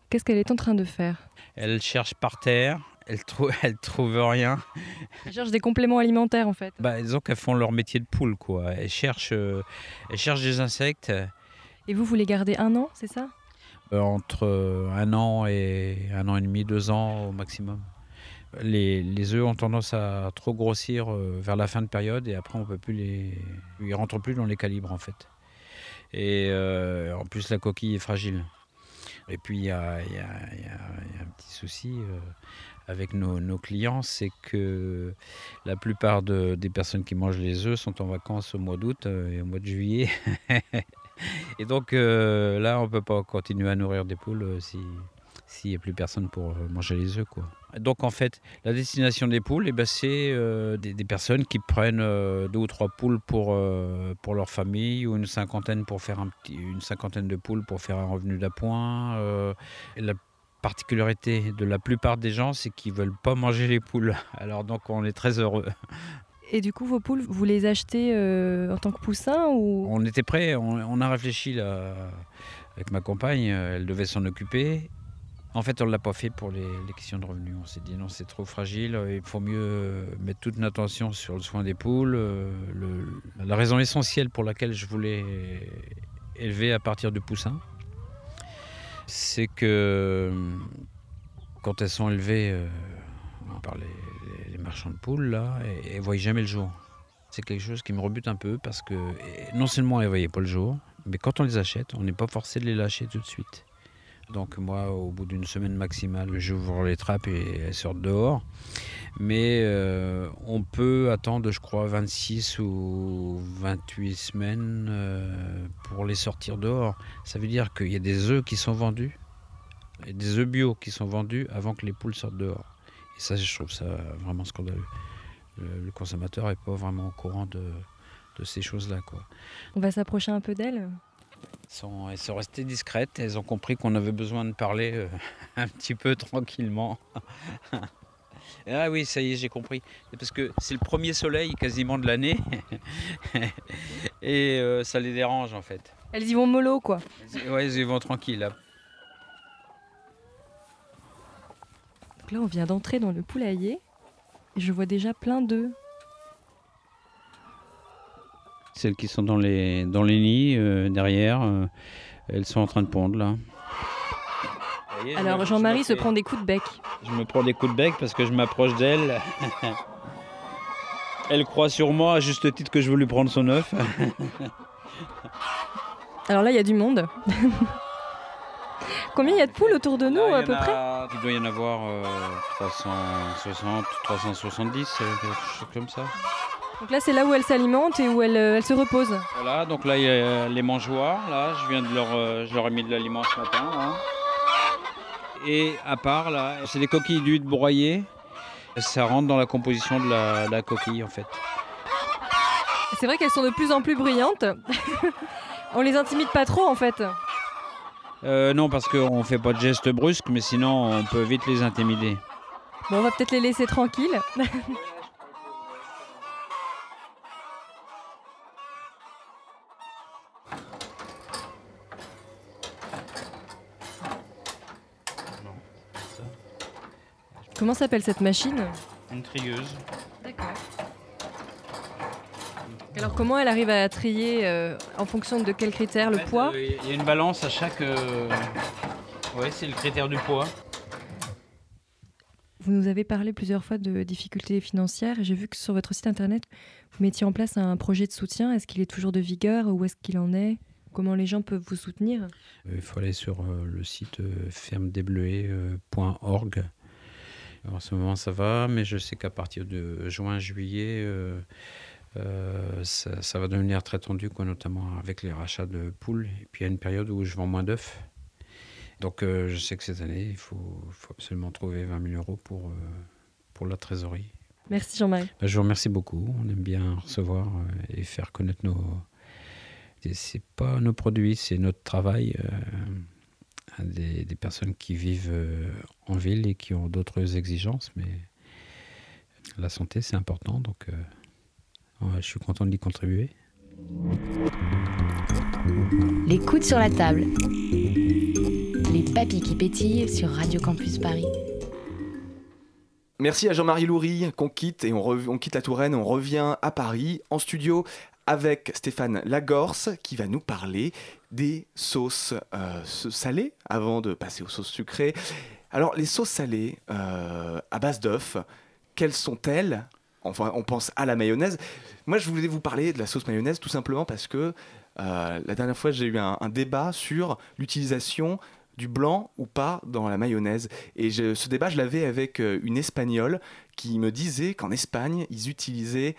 qu'est-ce qu'elle est en train de faire? Elle cherche par terre, elle trouve, elle trouve rien. Elle cherche des compléments alimentaires, en fait. Bah, disons qu'elles font leur métier de poule quoi. Elles cherchent, euh, elles cherchent des insectes. Et vous, vous les gardez un an, c'est ça? Euh, entre euh, un an et un an et demi, deux ans au maximum. Les, les œufs ont tendance à trop grossir vers la fin de période et après on peut plus les, ils rentrent plus dans les calibres en fait. Et en plus la coquille est fragile. Et puis il y y a- y y un petit souci euh, avec nos, clients, c'est que la plupart de- des personnes qui mangent les œufs sont en vacances au mois d'août euh, et au mois de juillet. Et donc euh, là, on peut pas continuer à nourrir des poules euh, si s'il n'y a plus personne pour manger les œufs. Quoi. Donc en fait, la destination des poules, eh ben, c'est des, personnes qui prennent deux ou trois poules pour, pour leur famille ou une cinquantaine pour faire un petit, une cinquantaine de poules pour faire un revenu d'appoint. Particularité de la plupart des gens, c'est qu'ils veulent pas manger les poules. Alors donc on est très heureux. Et du coup, vos poules, vous les achetez euh, en tant que poussins ou? On était prêts, on, on a réfléchi là, avec ma compagne, euh, elle devait s'en occuper. En fait, on ne l'a pas fait pour les, les questions de revenus. On s'est dit non, c'est trop fragile, euh, il faut mieux mettre toute notre attention sur le soin des poules. le- la raison essentielle pour laquelle je voulais élever à partir de poussins, c'est que euh, quand elles sont élevées euh, par les, marchands de poules, là, elles ne voient jamais le jour. C'est quelque chose qui me rebute un peu parce que non seulement elles ne voyaient pas le jour, mais quand on les achète, on n'est pas forcé de les lâcher tout de suite. Donc moi, au bout d'une semaine maximale, j'ouvre les trappes et elles sortent dehors. Mais euh, on peut attendre, je crois, 26 ou 28 semaines euh, pour les sortir dehors. Ça veut dire qu'il y a des œufs qui sont vendus, et des œufs bio qui sont vendus avant que les poules sortent dehors. Et ça, je trouve ça vraiment scandaleux. Le, le consommateur n'est pas vraiment au courant de, de ces choses-là. quoi. on va s'approcher un peu d'elles Elles sont, elles sont restées discrètes, elles ont compris qu'on avait besoin de parler euh, un petit peu tranquillement. ah oui, ça y est, j'ai compris. C'est parce que c'est le premier soleil quasiment de l'année et euh, ça les dérange en fait. Elles y vont mollo, quoi. Elles- Ouais, ils y vont tranquilles là. Donc là, on vient d'entrer dans le poulailler et je vois déjà plein d'œufs. Celles qui sont dans les, dans les nids euh, derrière, euh, elles sont en train de pondre là. Alors, Jean-Marie se prend des coups de bec. Je me prends des coups de bec parce que je m'approche d'elle. Elle croit sur moi à juste titre que je veux lui prendre son œuf. Alors là, il y a du monde. Combien il y a de poules autour de nous, Là, à peu près? Il doit y en avoir euh, 360, 370, euh, quelque chose comme ça. Donc là, c'est là où elles s'alimentent et où elles, euh, elles se reposent. Voilà, donc là il y a les mangeoires. Là, je viens de leur, euh, je leur ai mis de l'aliment ce matin. Et à part là, c'est des coquilles d'huile broyées. Ça rentre dans la composition de la, coquille en fait. C'est vrai qu'elles sont de plus en plus bruyantes. On les intimide pas trop, en fait. Euh, non, parce qu'on fait pas de gestes brusques, mais sinon on peut vite les intimider. Bon, on va peut-être les laisser tranquilles. Comment s'appelle cette machine Une trieuse. D'accord. Alors comment elle arrive à trier euh, en fonction de quels critères Le poids Euh, Il y a une balance à chaque. euh, Ouais, c'est le critère du poids. Vous nous avez parlé plusieurs fois de difficultés financières et j'ai vu que sur votre site internet, vous mettiez en place un projet de soutien. Est-ce qu'il est toujours de vigueur Où est-ce qu'il en est? Comment les gens peuvent vous soutenir? Euh, Il faut aller sur le site euh, fermedesbleuets.org. En ce moment, ça va, mais je sais qu'à partir de juin-juillet, euh, euh, ça, ça va devenir très tendu, quoi, notamment avec les rachats de poules. Et puis, il y a une période où je vends moins d'œufs. Donc, euh, je sais que cette année, il faut, faut absolument trouver 20 000 euros pour, pour la trésorerie. Merci Jean-Marie. Bah, je vous remercie beaucoup. On aime bien recevoir et faire connaître nos. C'est pas nos produits, c'est notre travail. À des, des personnes qui vivent euh, en ville et qui ont d'autres exigences, mais la santé c'est important, donc euh, je suis content d'y contribuer. Les coudes sur la table. Les papilles qui pétillent sur Radio Campus Paris. Merci à Jean-Marie Loury qu'on quitte et on, rev- on quitte la Touraine, on revient à Paris en studio avec Stéphane Lagorce qui va nous parler des sauces euh, salées avant de passer aux sauces sucrées. Alors les sauces salées euh, à base d'œufs, quelles sont-elles? Enfin, on pense à la mayonnaise. Moi, je voulais vous parler de la sauce mayonnaise tout simplement parce que euh, la dernière fois, j'ai eu un, débat sur l'utilisation du blanc ou pas dans la mayonnaise. Et je- ce débat, je l'avais avec une Espagnole qui me disait qu'en Espagne, ils utilisaient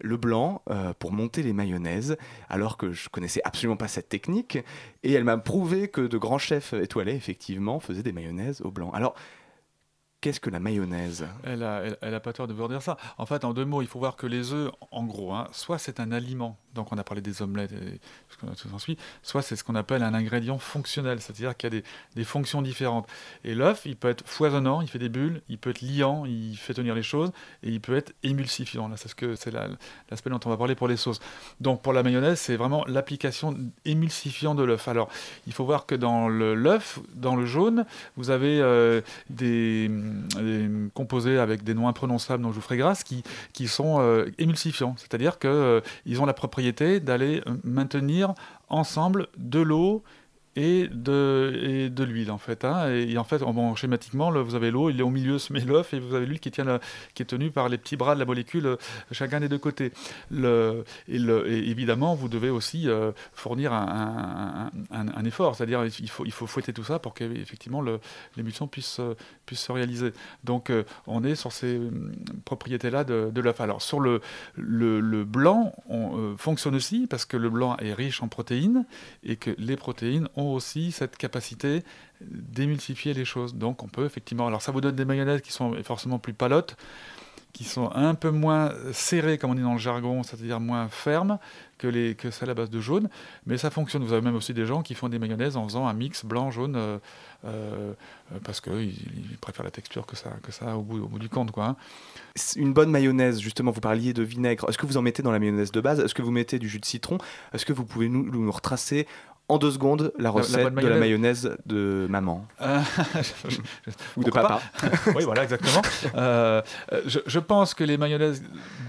le blanc euh, pour monter les mayonnaises, alors que je connaissais absolument pas cette technique. Et elle m'a prouvé que de grands chefs étoilés, effectivement, faisaient des mayonnaises au blanc. Alors, qu'est-ce que la mayonnaise Elle a, elle, elle a pas tort de vous dire ça. En fait, en deux mots, il faut voir que les œufs, en gros, hein, soit c'est un aliment, donc on a parlé des omelettes et ce qu'on a tout s'ensuit, soit c'est ce qu'on appelle un ingrédient fonctionnel, c'est-à-dire qu'il y a des, fonctions différentes. Et l'œuf, il peut être foisonnant, il fait des bulles, il peut être liant, il fait tenir les choses, et il peut être émulsifiant. C'est ce que c'est la- l'aspect dont on va parler pour les sauces. Donc pour la mayonnaise, c'est vraiment l'application émulsifiant de l'œuf. Alors, il faut voir que dans l'œuf, dans le jaune, vous avez euh, des composés avec des noms imprononçables dont je vous ferai grâce qui, qui sont euh, émulsifiants. C'est-à-dire qu'ils ont la propriété d'aller euh, maintenir ensemble de l'eau et de, de l'huile en fait. hein. Et, en fait, bon, schématiquement, vous avez l'eau, il est au milieu, se met l'œuf, et vous avez l'huile qui, tient qui est tenue par les petits bras de la molécule, euh, chacun des deux côtés. Le, et, évidemment, vous devez aussi euh, fournir un, effort, c'est-à-dire il faut, il faut fouetter tout ça pour qu'effectivement l'émulsion puisse, euh, puisse se réaliser. Donc on est sur ces propriétés-là de, de l'œuf. Alors sur le, le, blanc, on fonctionne aussi parce que le blanc est riche en protéines et que les protéines ont aussi cette capacité d'émulsifier les choses. Donc on peut effectivement... Alors ça vous donne des mayonnaises qui sont forcément plus palottes, qui sont un peu moins serrées, comme on dit dans le jargon, c'est-à-dire moins fermes que, les, que celles à base de jaune. Mais ça fonctionne. Vous avez même aussi des gens qui font des mayonnaises en faisant un mix blanc-jaune euh, euh, parce qu'ils ils préfèrent la texture que ça, que ça au, bout, au bout du compte. Quoi, hein. Une bonne mayonnaise, justement, vous parliez de vinaigre. Est-ce que vous en mettez dans la mayonnaise de base? Est-ce que vous mettez du jus de citron? Est-ce que vous pouvez nous, nous retracer en deux secondes la recette de la mayonnaise de maman Euh, Ou de papa Oui, voilà, exactement. Euh, euh, je, je pense que les mayonnaises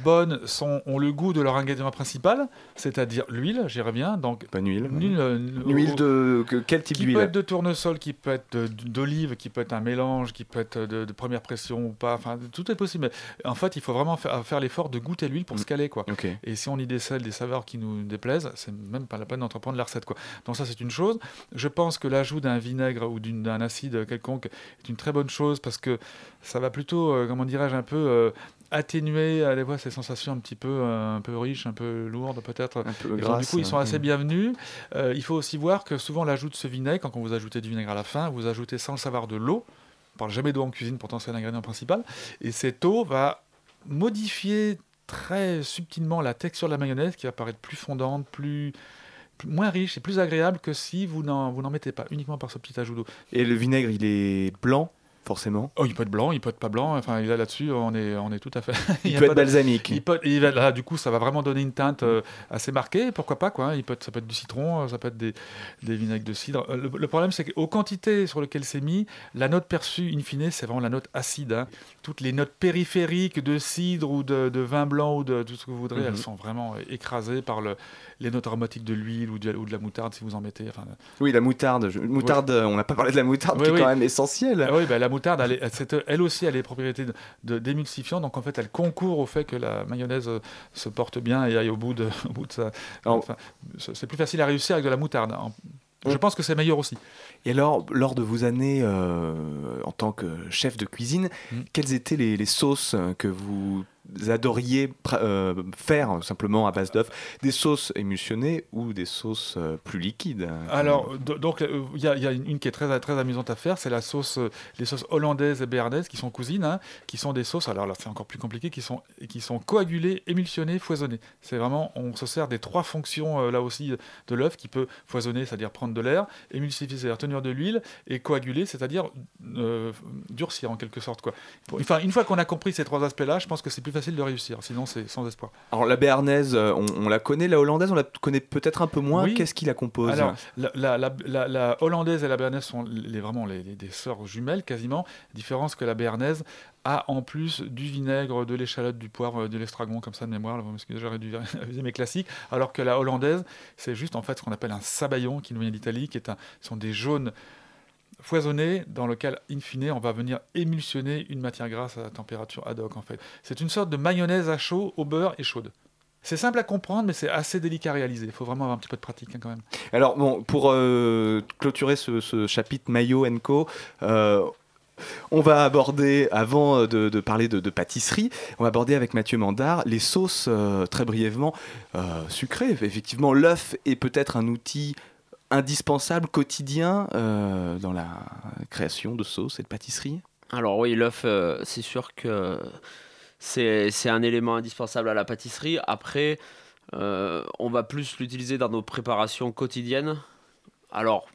bonnes sont, ont le goût de leur ingrédient principal, c'est-à-dire l'huile, j'y reviens. Donc, Bonne huile. L'huile, euh, L'huile au- de que- quel type qui d'huile peut? être de tournesol, qui peut être d'olive, qui peut être un mélange, qui peut être de, de première pression ou pas. Enfin, tout est possible. Mais en fait, il faut vraiment faire, faire l'effort de goûter l'huile pour se caler, quoi. Mm. Et si on y décèle des saveurs qui nous déplaisent, c'est même pas la peine d'entreprendre la recette, quoi. Donc ça, c'est une chose. Je pense que l'ajout d'un vinaigre ou d'un acide quelconque est une très bonne chose parce que ça va plutôt, euh, comment dirais-je, un peu euh, atténuer à des fois ces sensations un petit peu, euh, un peu riches, un peu lourdes peut-être. du coup, ils sont hein. assez bienvenus. Euh, il faut aussi voir que souvent l'ajout de ce vinaigre, quand vous ajoutez du vinaigre à la fin, vous ajoutez sans le savoir de l'eau. On parle jamais d'eau en cuisine, pourtant c'est l'ingrédient principal. Et cette eau va modifier très subtilement la texture de la mayonnaise qui va paraître plus fondante, plus moins riche et plus agréable que si vous n'en mettez pas, uniquement par ce petit ajout d'eau. Et le vinaigre, il est blanc, forcément. Oh, il peut être blanc, il peut être pas blanc. Enfin, là, là-dessus, on est, on est tout à fait. Il peut être de- balsamique. Il peut, il va- là, du coup, ça va vraiment donner une teinte euh, assez marquée. Pourquoi pas, quoi. hein. Il peut être, ça peut être du citron, euh, ça peut être des, des vinaigres de cidre. Euh, Le, le problème, c'est qu'aux quantités sur lesquelles c'est mis, la note perçue, in fine, c'est vraiment la note acide. hein. Toutes les notes périphériques de cidre ou de, de vin blanc ou de tout ce que vous voudrez, Mhm. elles sont vraiment écrasées par le, les notes aromatiques de l'huile ou, de- ou de la moutarde, si vous en mettez. Enfin, Oui, la moutarde. je- Moutarde, on n'a pas parlé de la moutarde, qui est quand même essentielle. Ah oui, bah, la moutarde, elle, est- elle aussi, elle a les propriétés de- d'émulsifiant, donc en fait, elle concourt au fait que la mayonnaise euh, se porte bien et aille au bout de, au bout de sa. Enfin, c'est plus facile à réussir avec de la moutarde. hein. Je pense que c'est meilleur aussi. Et alors, lors de vos années euh, en tant que chef de cuisine, Mm. quelles étaient les, les sauces que vous adoriez euh, faire simplement à base d'œufs Des sauces émulsionnées ou des sauces euh, plus liquides Alors, do- donc, euh, il y, a- il y a une qui est très, très amusante à faire, c'est la sauce, euh, les sauces hollandaises et béarnaises qui sont cousines, hein, qui sont des sauces, alors là c'est encore plus compliqué, qui sont, qui sont coagulées, émulsionnées, foisonnées. C'est vraiment, on se sert des trois fonctions là aussi de l'œuf qui peut foisonner, c'est-à-dire prendre de l'air, émulsifier, c'est-à-dire tenir de l'huile, et coaguler, c'est-à-dire durcir en quelque sorte. Quoi. Enfin, une fois qu'on a compris ces trois aspects-là, je pense que c'est plus facile de réussir, sinon c'est sans espoir. Alors la béarnaise, euh, on, on la connaît, la hollandaise, on la connaît peut-être un peu moins. Oui. Qu'est-ce qui la compose Alors, la, la- la- la- la hollandaise et la béarnaise sont les, vraiment les, les- des sœurs jumelles quasiment. Différence que la béarnaise a en plus du vinaigre, de l'échalote, du poivre, de l'estragon, comme ça de mémoire. vous m'excusez, j'aurais dû mes classiques. Alors que la hollandaise, c'est juste en fait ce qu'on appelle un sabayon qui nous vient d'Italie, qui est un, sont des jaunes foisonnés dans lequel, in fine, on va venir émulsionner une matière grasse à température ad hoc en fait. C'est une sorte de mayonnaise à chaud, au beurre et chaude. C'est simple à comprendre, mais c'est assez délicat à réaliser. Il faut vraiment avoir un petit peu de pratique hein, quand même. Alors bon, pour euh, clôturer ce, chapitre Mayo Co, euh, on va aborder, avant de, parler de, pâtisserie, on va aborder avec Mathieu Mandard les sauces euh, très brièvement sucrées. Effectivement, l'œuf est peut-être un outil indispensable, quotidien, euh, dans la création de sauces et de pâtisseries? Alors oui, l'œuf, euh, c'est sûr que c'est c'est un élément indispensable à la pâtisserie. Après, euh, on va plus l'utiliser dans nos préparations quotidiennes. Alors,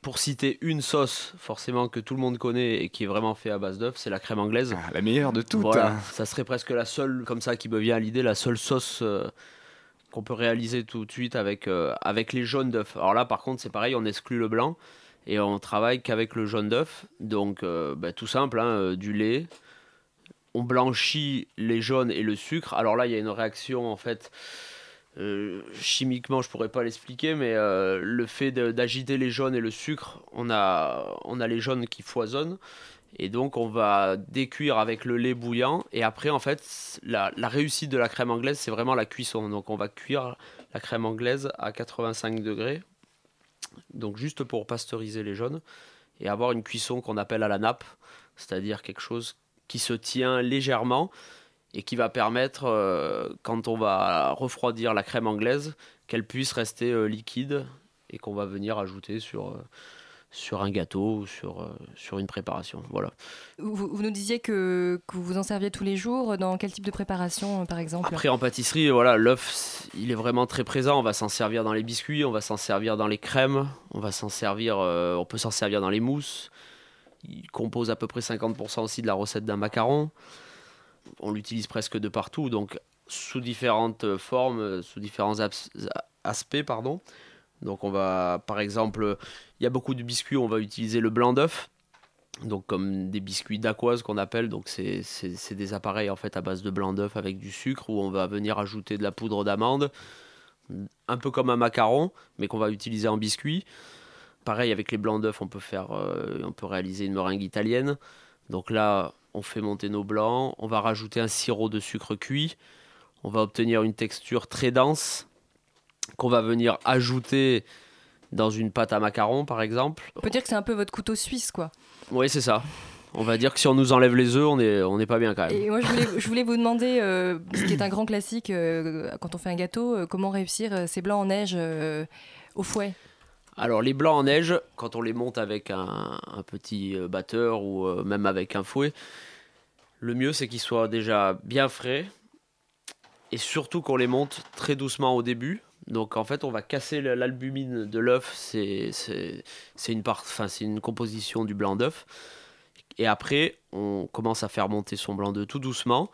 pour citer une sauce, forcément que tout le monde connaît et qui est vraiment fait à base d'œuf, c'est la crème anglaise. la meilleure de toutes. Voilà, ça serait presque la seule, comme ça, qui me vient à l'idée, la seule sauce qu'on peut réaliser tout de suite avec, euh, avec les jaunes d'œufs. Alors là, par contre, c'est pareil, on exclut le blanc et on travaille qu'avec le jaune d'œuf. Donc, euh, bah, tout simple, hein, euh, du lait. On blanchit les jaunes et le sucre. Alors là, il y a une réaction, en fait, chimiquement, je pourrais pas l'expliquer, mais le fait d'agiter les jaunes et le sucre, on on a les jaunes qui foisonnent. Et donc, on va décuire avec le lait bouillant. Et après, en fait, la, réussite de la crème anglaise, c'est vraiment la cuisson. Donc, on va cuire la crème anglaise à 85 degrés. Donc, juste pour pasteuriser les jaunes. Et avoir une cuisson qu'on appelle à la nappe. C'est-à-dire quelque chose qui se tient légèrement et qui va permettre, euh, quand on va refroidir la crème anglaise, qu'elle puisse rester euh, liquide et qu'on va venir ajouter sur, euh, sur un gâteau ou sur, euh, sur une préparation. Voilà. Vous, vous nous disiez que, que vous en serviez tous les jours. Dans quel type de préparation, euh, par exemple? Après, en pâtisserie, voilà, l'œuf, il est vraiment très présent. On va s'en servir dans les biscuits, on va s'en servir dans les crèmes, on va s'en servir, euh, on peut s'en servir dans les mousses. Il compose à peu près 50% aussi de la recette d'un macaron. On l'utilise presque de partout, donc sous différentes formes, euh, sous différents aspects, pardon. Donc on va, par exemple, il y a beaucoup de biscuits, on va utiliser le blanc d'œuf donc comme des biscuits d'aquoise qu'on appelle, donc c'est des appareils en fait à base de blanc d'œuf avec du sucre où on va venir ajouter de la poudre d'amande, un peu comme un macaron, mais qu'on va utiliser en biscuit. Pareil avec les blancs d'œuf, on peut faire, euh, on peut réaliser une meringue italienne. Donc là, on fait monter nos blancs, on va rajouter un sirop de sucre cuit, on va obtenir une texture très dense qu'on va venir ajouter dans une pâte à macaron par exemple. On peut dire que c'est un peu votre couteau suisse, quoi. Oui, c'est ça. On va dire que si on nous enlève les œufs, on est, on n'est pas bien quand même. Et moi, je voulais, je voulais vous demander, euh, ce qui est un grand classique euh, quand on fait un gâteau, euh, comment réussir euh, ces blancs en neige au fouet? Alors les blancs en neige, quand on les monte avec un, un petit batteur ou même avec un fouet, le mieux c'est qu'ils soient déjà bien frais et surtout qu'on les monte très doucement au début. Donc en fait, on va casser l'albumine de l'œuf. C'est une, composition du blanc d'œuf. Et après, on commence à faire monter son blanc d'œuf tout doucement.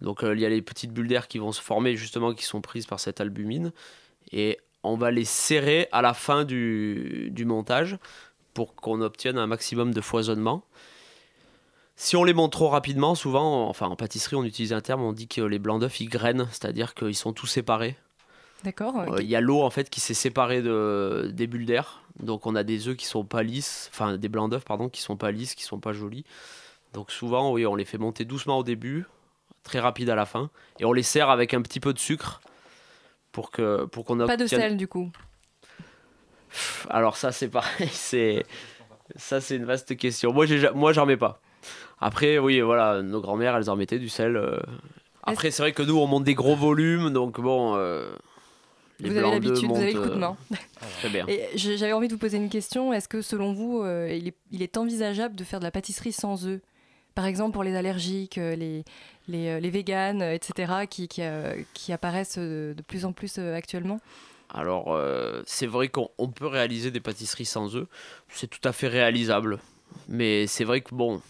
Donc euh, il y a les petites bulles d'air qui vont se former justement, qui sont prises par cette albumine. Et on va les serrer à la fin du, du montage pour qu'on obtienne un maximum de foisonnement. Si on les monte trop rapidement, souvent, enfin en pâtisserie, on utilise un terme, on dit que les blancs d'œufs ils grainent, c'est-à-dire qu'ils sont tous séparés. D'accord. Euh, Il y a l'eau en fait qui s'est séparée de, des bulles d'air, donc on a des œufs qui sont pas lisses, enfin des blancs d'œufs pardon, qui sont pas lisses, qui sont pas jolis. Donc souvent, oui, on les fait monter doucement au début, très rapide à la fin, et on les sert avec un petit peu de sucre pour que pour qu'on Pas de sel du coup. alors ça c'est pareil, c'est ça c'est une vaste question. Moi j'ai ja- moi j'en mets pas. Après oui voilà, nos grand-mères elles en mettaient du sel. euh. Après c'est vrai que nous on monte des gros volumes donc bon. euh, les Vous avez l'habitude, vous avez le coup de main. euh, Très bien. J'avais envie de vous poser une question. Est-ce que selon vous, euh, il, est, il est envisageable de faire de la pâtisserie sans œufs Par exemple pour les allergiques, euh, les, les, les véganes, etc., qui, qui, euh, qui apparaissent de plus en plus euh, actuellement? Alors, c'est vrai qu'on on peut réaliser des pâtisseries sans œufs. C'est tout à fait réalisable. Mais c'est vrai que, bon,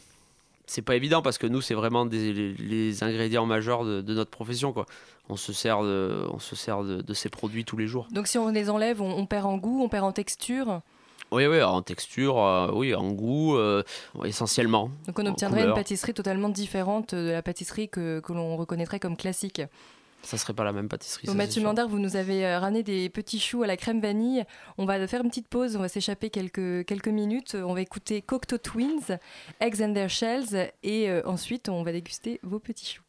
c'est pas évident parce que nous, c'est vraiment des, les, les ingrédients majeurs de, de notre profession. Quoi. On se sert, de, on se sert de, de ces produits tous les jours. Donc si on les enlève, on, on perd en goût, on perd en texture? Oui, oui, en texture, euh, oui, en goût, euh, essentiellement. Donc on En obtiendrait une pâtisserie totalement différente de la pâtisserie que, que l'on reconnaîtrait comme classique. Ça serait pas la même pâtisserie. C'est Mathieu sûr. Mandar, vous nous avez euh, ramené des petits choux à la crème vanille. On va faire une petite pause, on va s'échapper quelques, quelques minutes. On va écouter Cocteau Twins, Eggs and Their Shells, et euh, ensuite on va déguster vos petits choux.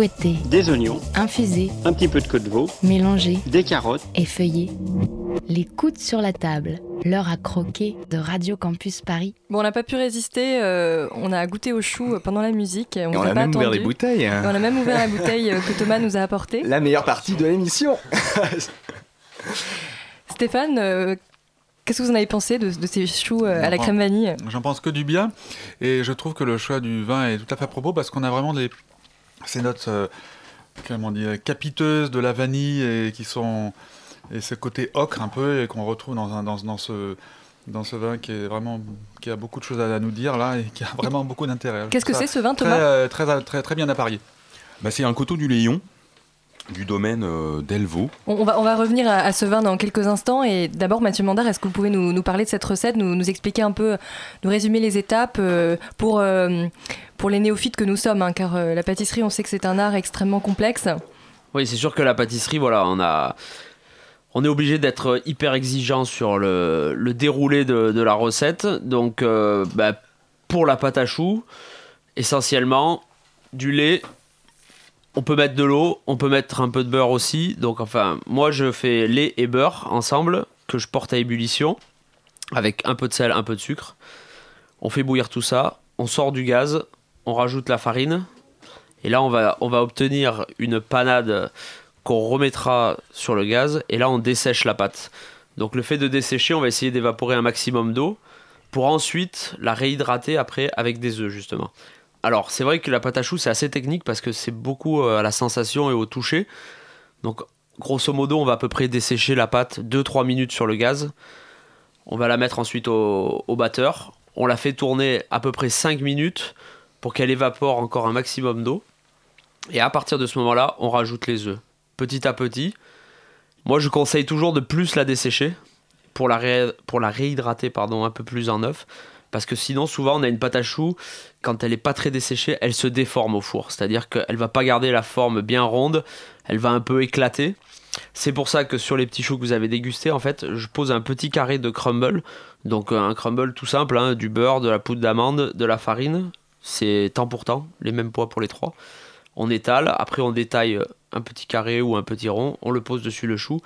Des oignons, infusés, un petit peu de queue de veau, mélangés des carottes. et feuillés. Les coudes sur la table, l'heure à croquer de Radio Campus Paris. Bon, on n'a pas pu résister, euh, on a goûté au chou euh, pendant la musique. On, a a pas même ouvert les bouteilles. hein. On a même ouvert la bouteille euh, que Thomas nous a apportée. La meilleure partie de l'émission. Stéphane, euh, qu'est-ce que vous en avez pensé de, de ces choux euh, à la crème vanille? J'en pense que du bien. Et je trouve que le choix du vin est tout à fait à propos parce qu'on a vraiment des, ces notes, euh, comment dire, capiteuses de la vanille et qui sont. Et ce côté ocre un peu et qu'on retrouve dans, un, dans, dans ce. Dans ce vin qui est vraiment qui a beaucoup de choses à nous dire là et qui a vraiment beaucoup d'intérêt. Qu'est-ce que c'est, ce vin, très, Thomas? euh, très, très, très, bien apparié. Bah, c'est un coteau du Léon du domaine euh, d'Elvaux. on, va, on va revenir à, à ce vin dans quelques instants. Et d'abord, Mathieu Mandard, est-ce que vous pouvez nous, nous parler de cette recette, nous, nous expliquer un peu, nous résumer les étapes euh, pour, euh, pour les néophytes que nous sommes hein, Car euh, la pâtisserie, on sait que c'est un art extrêmement complexe. Oui, c'est sûr que la pâtisserie, voilà, on a. On est obligé d'être hyper exigeant sur le, le déroulé de, de la recette. Donc, euh, bah, pour la pâte à choux, essentiellement, du lait. On peut mettre de l'eau, on peut mettre un peu de beurre aussi. Donc, enfin, moi, je fais lait et beurre ensemble, que je porte à ébullition, avec un peu de sel, un peu de sucre. On fait bouillir tout ça, on sort du gaz, on rajoute la farine, et là, on va, on va obtenir une panade qu'on remettra sur le gaz. Et là, on dessèche la pâte. Donc, le fait de dessécher, on va essayer d'évaporer un maximum d'eau pour ensuite la réhydrater après avec des œufs, justement. Alors, c'est vrai que la pâte à choux, c'est assez technique parce que c'est beaucoup euh, à la sensation et au toucher. Donc, grosso modo, on va à peu près dessécher la pâte 2-3 minutes sur le gaz. On va la mettre ensuite au, batteur. On la fait tourner à peu près 5 minutes pour qu'elle évapore encore un maximum d'eau. Et à partir de ce moment-là, on rajoute les œufs. Petit à petit. Moi, je conseille toujours de plus la dessécher pour la, ré- pour la réhydrater pardon, un peu plus en œuf. Parce que sinon, souvent, on a une pâte à choux, quand elle n'est pas très desséchée, elle se déforme au four. C'est-à-dire qu'elle va pas garder la forme bien ronde, elle va un peu éclater. C'est pour ça que sur les petits choux que vous avez dégustés, en fait, je pose un petit carré de crumble. Donc euh, un crumble tout simple, hein, du beurre, de la poudre d'amande, de la farine. C'est temps pour temps, les mêmes poids pour les trois. On étale, après on détaille un petit carré ou un petit rond, on le pose dessus le chou.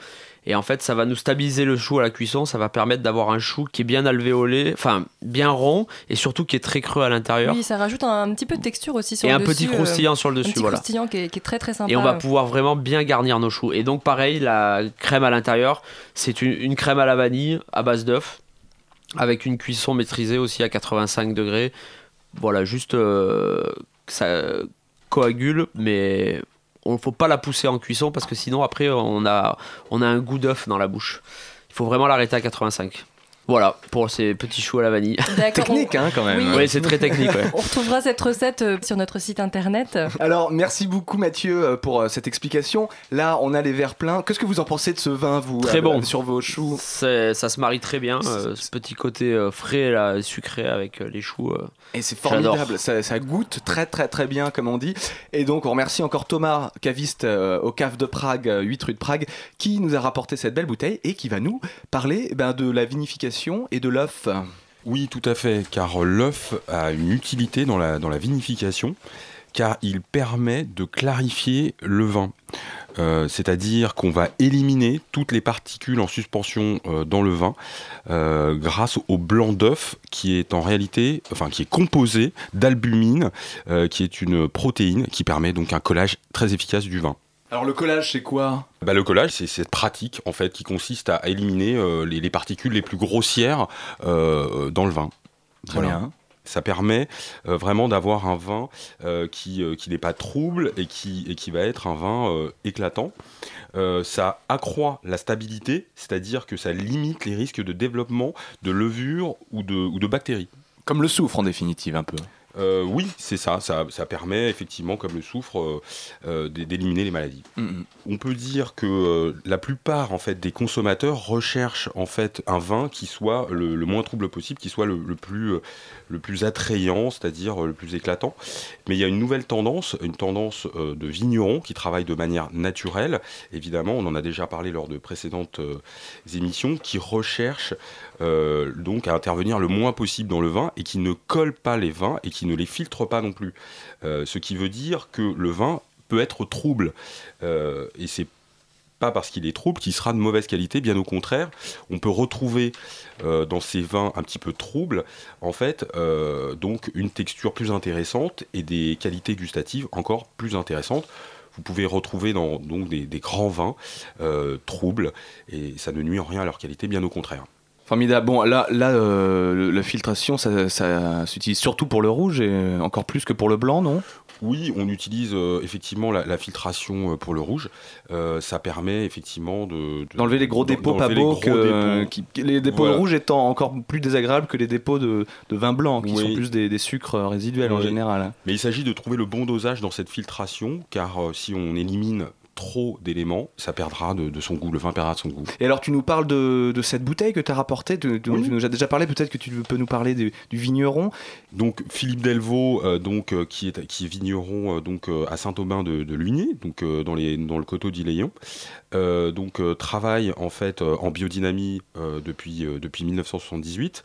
Et en fait, ça va nous stabiliser le chou à la cuisson, ça va permettre d'avoir un chou qui est bien alvéolé, enfin bien rond, et surtout qui est très creux à l'intérieur. Oui, ça rajoute un, un petit peu de texture aussi sur Et le un dessus. petit croustillant sur le dessus, Un petit voilà. croustillant qui est, qui est très très sympa. Et on va pouvoir vraiment bien garnir nos choux. Et donc pareil, la crème à l'intérieur, c'est une, une crème à la vanille à base d'œuf, avec une cuisson maîtrisée aussi à 85 degrés. Voilà, juste euh, ça coagule, mais on ne faut pas la pousser en cuisson parce que sinon après on a, on a un goût d'œuf dans la bouche. Il faut vraiment l'arrêter à 85. Voilà, pour ces petits choux à la vanille. Technique, hein, quand même. Oui. Oui, c'est très technique. ouais. On retrouvera cette recette euh, sur notre site internet. Alors, merci beaucoup Mathieu euh, pour euh, cette explication. Là, on a les verres pleins. Qu'est-ce que vous en pensez de ce vin, vous Très euh, bon. Sur vos choux Ça se marie très bien, euh, ce petit côté euh, frais, là, sucré avec euh, les choux. euh. Et c'est formidable, ça, ça goûte très très très bien comme on dit. Et donc on remercie encore Thomas, caviste euh, au cave de Prague, euh, 8 rue de Prague, qui nous a rapporté cette belle bouteille et qui va nous parler ben, de la vinification et de l'œuf. Oui, tout à fait, car l'œuf a une utilité dans la, vinification, car il permet de clarifier le vin. Euh, C'est-à-dire qu'on va éliminer toutes les particules en suspension euh, dans le vin euh, grâce au blanc d'œuf qui est en réalité, enfin qui est composé d'albumine, qui est une protéine qui permet donc un collage très efficace du vin. Alors le collage c'est quoi? Bah, le collage, c'est cette pratique en fait qui consiste à éliminer euh, les, les particules les plus grossières euh, dans le vin. Très bien. Ça permet euh, vraiment d'avoir un vin qui, qui n'est pas trouble et qui, et qui va être un vin éclatant. Ça accroît la stabilité, c'est-à-dire que ça limite les risques de développement de levure ou de, ou de bactéries. Comme le soufre en définitive un peu. Euh, oui, c'est ça. ça. ça permet effectivement, comme le soufre, euh, euh, d'é- d'éliminer les maladies. Mhm. On peut dire que euh, la plupart en fait des consommateurs recherchent en fait un vin qui soit le, le moins trouble possible, qui soit le, le plus le plus attrayant, c'est-à-dire euh, le plus éclatant. Mais il y a une nouvelle tendance, une tendance euh, de vignerons qui travaillent de manière naturelle. Évidemment, on en a déjà parlé lors de précédentes euh, émissions, qui recherchent donc à intervenir le moins possible dans le vin et qui ne collent pas les vins et qui ne les filtrent pas non plus. Ce qui veut dire que le vin peut être trouble. Et c'est pas parce qu'il est trouble qu'il sera de mauvaise qualité, bien au contraire. On peut retrouver euh, dans ces vins un petit peu troubles, en fait, euh, donc une texture plus intéressante et des qualités gustatives encore plus intéressantes. Vous pouvez retrouver dans donc des, grands vins euh, troubles et ça ne nuit en rien à leur qualité, bien au contraire. Formidable. Bon, là, là euh, la filtration, ça, ça s'utilise surtout pour le rouge et encore plus que pour le blanc, non? Oui, on utilise euh, effectivement la, la filtration euh, pour le rouge. Euh, ça permet effectivement de de- D'enlever les gros dépôts pas beaux, gros que- dépôts. qui- qui- les dépôts Voilà. rouges étant encore plus désagréables que les dépôts de, de vin blanc, qui Oui. sont plus des, des sucres résiduels en général. Mais il s'agit de trouver le bon dosage dans cette filtration, car si on élimine trop d'éléments, ça perdra de, de son goût, le vin perdra de son goût. Et alors, tu nous parles de, de cette bouteille que tu as rapportée, de- dont Oui. tu nous as déjà parlé, peut-être que tu peux nous parler du, vigneron. Donc Philippe Delvaux, euh, donc, euh, qui, est, qui est vigneron euh, donc, à Saint-Aubin de, de Lugny, donc, dans, les, dans le coteau d'Iléon, donc travaille en fait en biodynamie depuis, depuis 1978.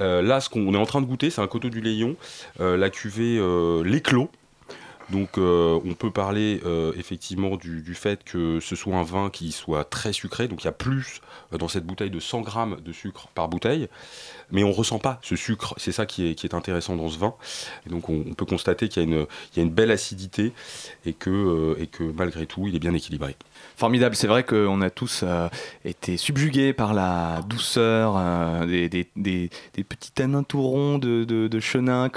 Euh, là, ce qu'on est en train de goûter, c'est un coteau du Léon, la cuvée L'éclos. Donc euh, on peut parler euh, effectivement du, fait que ce soit un vin qui soit très sucré, donc il y a plus euh, dans cette bouteille de 100 grammes de sucre par bouteille, mais on ressent pas ce sucre, c'est ça qui est, intéressant dans ce vin. Et donc on, peut constater qu'il y, a une- belle acidité et que, euh, et que malgré tout il est bien équilibré. Formidable, c'est vrai qu'on a tous euh, été subjugués par la douceur euh, des, petits tanins tout de, chenin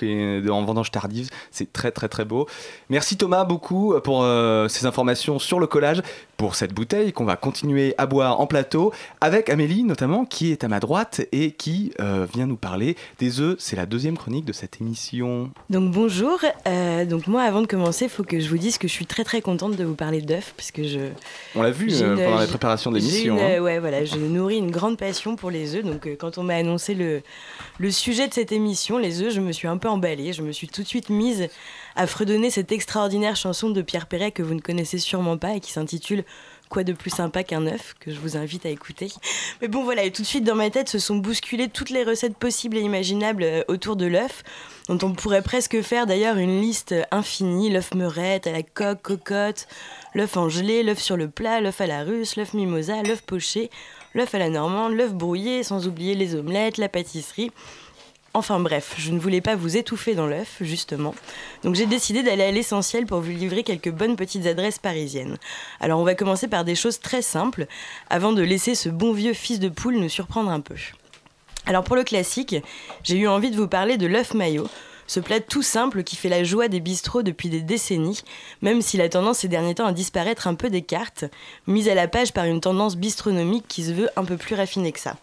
en vendange tardive. C'est très très très beau. Merci Thomas beaucoup pour ces informations sur le collage, pour cette bouteille qu'on va continuer à boire en plateau, avec Amélie notamment qui est à ma droite et qui euh, vient nous parler des œufs. C'est la deuxième chronique de cette émission. Donc bonjour, Euh, donc moi avant de commencer, il faut que je vous dise que je suis très très contente de vous parler d'œufs parce que je... On l'a vu euh, une- pendant la préparation de l'émission. hein. Ouais voilà, je nourris une grande passion pour les œufs, donc quand on m'a annoncé le, le sujet de cette émission, les œufs, je me suis un peu emballée, je me suis tout de suite mise à fredonner cette extraordinaire chanson de Pierre Perret que vous ne connaissez sûrement pas et qui s'intitule Quoi de plus sympa qu'un œuf que je vous invite à écouter. Mais bon voilà, et tout de suite dans ma tête se sont bousculées toutes les recettes possibles et imaginables euh, autour de l'œuf, dont on pourrait presque faire d'ailleurs une liste infinie, l'œuf meurette, à la coque, cocotte, l'œuf en gelée, l'œuf sur le plat, l'œuf à la russe, l'œuf mimosa, l'œuf poché, l'œuf à la normande, l'œuf brouillé, sans oublier les omelettes, la pâtisserie. Enfin bref, je ne voulais pas vous étouffer dans l'œuf, justement. Donc j'ai décidé d'aller à l'essentiel pour vous livrer quelques bonnes petites adresses parisiennes. Alors on va commencer par des choses très simples, avant de laisser ce bon vieux fils de poule nous surprendre un peu. Alors pour le classique, j'ai eu envie de vous parler de l'œuf maillot, ce plat tout simple qui fait la joie des bistrots depuis des décennies, même s'il a tendance ces derniers temps à disparaître un peu des cartes, mise à la page par une tendance bistronomique qui se veut un peu plus raffinée que ça.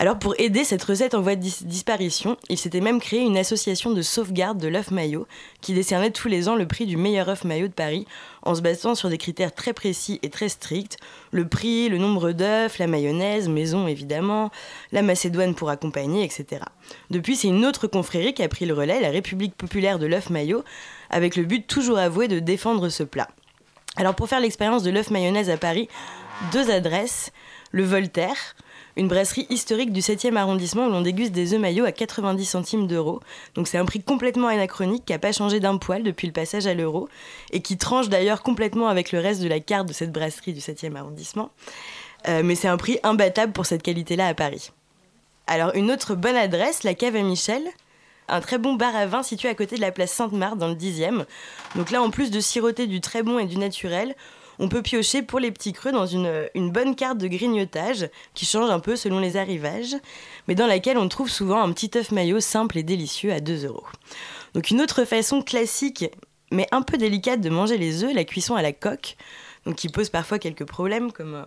Alors pour aider cette recette en voie de dis- disparition, il s'était même créé une association de sauvegarde de l'œuf maillot qui décernait tous les ans le prix du meilleur œuf maillot de Paris en se basant sur des critères très précis et très stricts, le prix, le nombre d'œufs, la mayonnaise, maison évidemment, la macédoine pour accompagner, etc. Depuis, c'est une autre confrérie qui a pris le relais, la République populaire de l'œuf maillot, avec le but toujours avoué de défendre ce plat. Alors pour faire l'expérience de l'œuf mayonnaise à Paris, deux adresses, le Voltaire, une brasserie historique du 7e arrondissement où l'on déguste des œufs maillots à 90 centimes d'euros. Donc c'est un prix complètement anachronique qui n'a pas changé d'un poil depuis le passage à l'euro et qui tranche d'ailleurs complètement avec le reste de la carte de cette brasserie du 7e arrondissement. Euh, mais c'est un prix imbattable pour cette qualité-là à Paris. Alors une autre bonne adresse, la cave à Michel, un très bon bar à vin situé à côté de la place Sainte-Marthe dans le 10e. Donc là, en plus de siroter du très bon et du naturel, on peut piocher pour les petits creux dans une, une bonne carte de grignotage qui change un peu selon les arrivages, mais dans laquelle on trouve souvent un petit œuf maillot simple et délicieux à 2 euros. Donc une autre façon classique mais un peu délicate de manger les œufs, la cuisson à la coque, donc qui pose parfois quelques problèmes comme euh,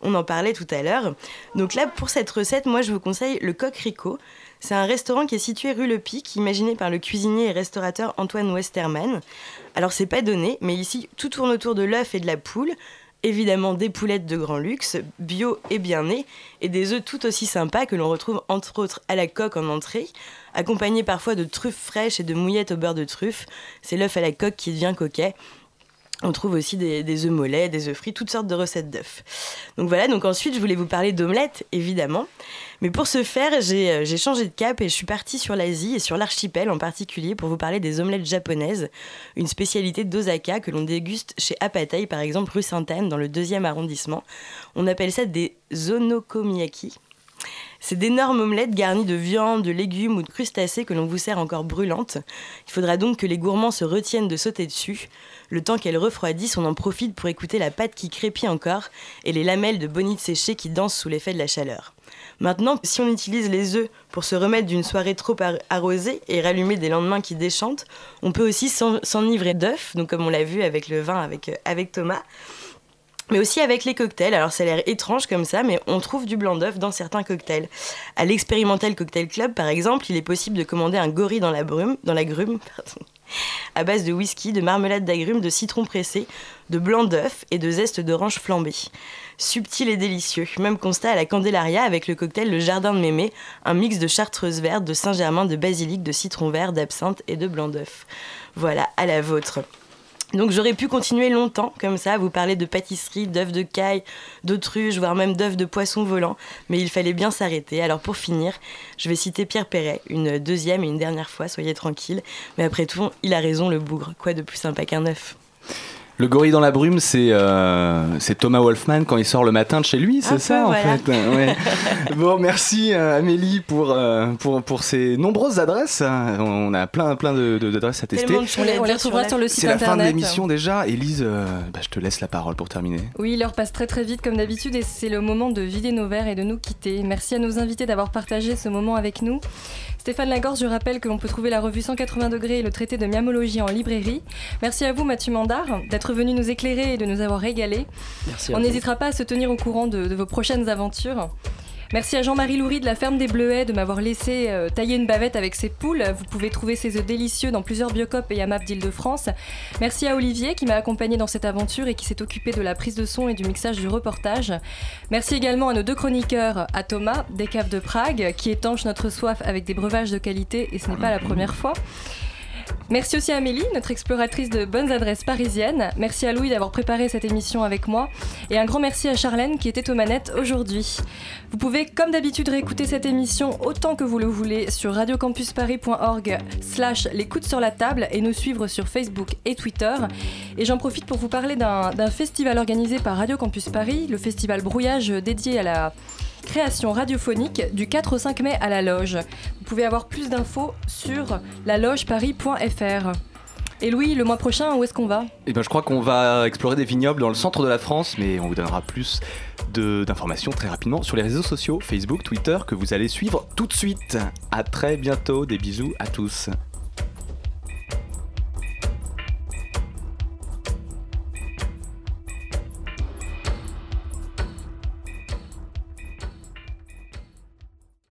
on en parlait tout à l'heure. Donc là pour cette recette, moi je vous conseille le Coq Rico. C'est un restaurant qui est situé rue Le Pic, imaginé par le cuisinier et restaurateur Antoine Westermann. Alors c'est pas donné, mais ici tout tourne autour de l'œuf et de la poule. Évidemment des poulettes de grand luxe, bio et bien nées, et des œufs tout aussi sympas que l'on retrouve entre autres à la coque en entrée, accompagnés parfois de truffes fraîches et de mouillettes au beurre de truffe. C'est l'œuf à la coque qui devient coquet. On trouve aussi des, des œufs mollets, des œufs frits, toutes sortes de recettes d'œufs. Donc voilà, donc ensuite je voulais vous parler d'omelettes, évidemment. Mais pour ce faire, j'ai euh, j'ai changé de cap et je suis partie sur l'Asie et sur l'archipel en particulier pour vous parler des omelettes japonaises, une spécialité d'Osaka que l'on déguste chez Apatei, par exemple rue Sainte-Anne, dans le deuxième arrondissement. On appelle ça des onokomiyaki. C'est d'énormes omelettes garnies de viande, de légumes ou de crustacés que l'on vous sert encore brûlantes. Il faudra donc que les gourmands se retiennent de sauter dessus. Le temps qu'elles refroidissent, on en profite pour écouter la pâte qui crépit encore et les lamelles de bonite séchées qui dansent sous l'effet de la chaleur. Maintenant, si on utilise les œufs pour se remettre d'une soirée trop ar- arrosée et rallumer des lendemains qui déchantent, on peut aussi s'en- s'enivrer d'œufs, donc comme on l'a vu avec le vin avec, euh, avec Thomas mais aussi avec les cocktails. Alors ça a l'air étrange comme ça, mais on trouve du blanc d'œuf dans certains cocktails. À l'Experimental Cocktail Club, par exemple, il est possible de commander un gorille dans la brume, dans la grume, à base de whisky, de marmelade d'agrumes, de citron pressé, de blanc d'œuf et de zeste d'orange flambé. Subtil et délicieux. Même constat à la Candelaria avec le cocktail Le Jardin de Mémé, un mix de chartreuse verte, de Saint-Germain, de basilic, de citron vert, d'absinthe et de blanc d'œuf. Voilà, à la vôtre. Donc j'aurais pu continuer longtemps comme ça, à vous parler de pâtisserie, d'œufs de caille, d'autruche, voire même d'œufs de poisson volant, mais il fallait bien s'arrêter. Alors pour finir, je vais citer Pierre Perret, une deuxième et une dernière fois, soyez tranquille. Mais après tout, il a raison le bougre, quoi de plus sympa qu'un œuf? Le gorille dans la brume, c'est euh, c'est Thomas Wolfman quand il sort le matin de chez lui, c'est Un ça peu, en voilà. fait. Ouais. bon, merci euh, Amélie pour, euh, pour, pour ces nombreuses adresses. On a plein, plein de- de- d'adresses à tester. De On les, on les retrouvera sur le site C'est la fin de l'émission déjà. Élise, euh, bah, je te laisse la parole pour terminer. Oui, l'heure passe très très vite comme d'habitude et c'est le moment de vider nos verres et de nous quitter. Merci à nos invités d'avoir partagé ce moment avec nous. Stéphane Lagorce, je rappelle que l'on peut trouver la revue 180 degrés et le traité de miamologie en librairie. Merci à vous Mathieu Mandard d'être venu nous éclairer et de nous avoir régalé. Merci On n'hésitera pas à se tenir au courant de, de vos prochaines aventures. Merci à Jean-Marie Loury de la ferme des Bleuets de m'avoir laissé euh, tailler une bavette avec ses poules. Vous pouvez trouver ces œufs délicieux dans plusieurs biocopes et AMAP d'Île-de-France. Merci à Olivier qui m'a accompagné dans cette aventure et qui s'est occupé de la prise de son et du mixage du reportage. Merci également à nos deux chroniqueurs, à Thomas, des caves de Prague, qui étanche notre soif avec des breuvages de qualité et ce n'est pas la première fois. Merci aussi à Amélie, notre exploratrice de bonnes adresses parisiennes. Merci à Louis d'avoir préparé cette émission avec moi. Et un grand merci à Charlène qui était aux manettes aujourd'hui. Vous pouvez, comme d'habitude, réécouter cette émission autant que vous le voulez sur radiocampusparis.org slash l'écoute sur la table et nous suivre sur Facebook et Twitter. Et j'en profite pour vous parler d'un festival organisé par Radio Campus Paris, le festival Brouillage dédié à la création radiophonique du 4 au 5 mai à la Loge. Vous pouvez avoir plus d'infos sur lalogeparis.fr. Et Louis, le mois prochain, où est-ce qu'on va? Et ben, je crois qu'on va explorer des vignobles dans le centre de la France, mais on vous donnera plus d'informations très rapidement sur les réseaux sociaux, Facebook, Twitter, que vous allez suivre tout de suite. À très bientôt, des bisous à tous.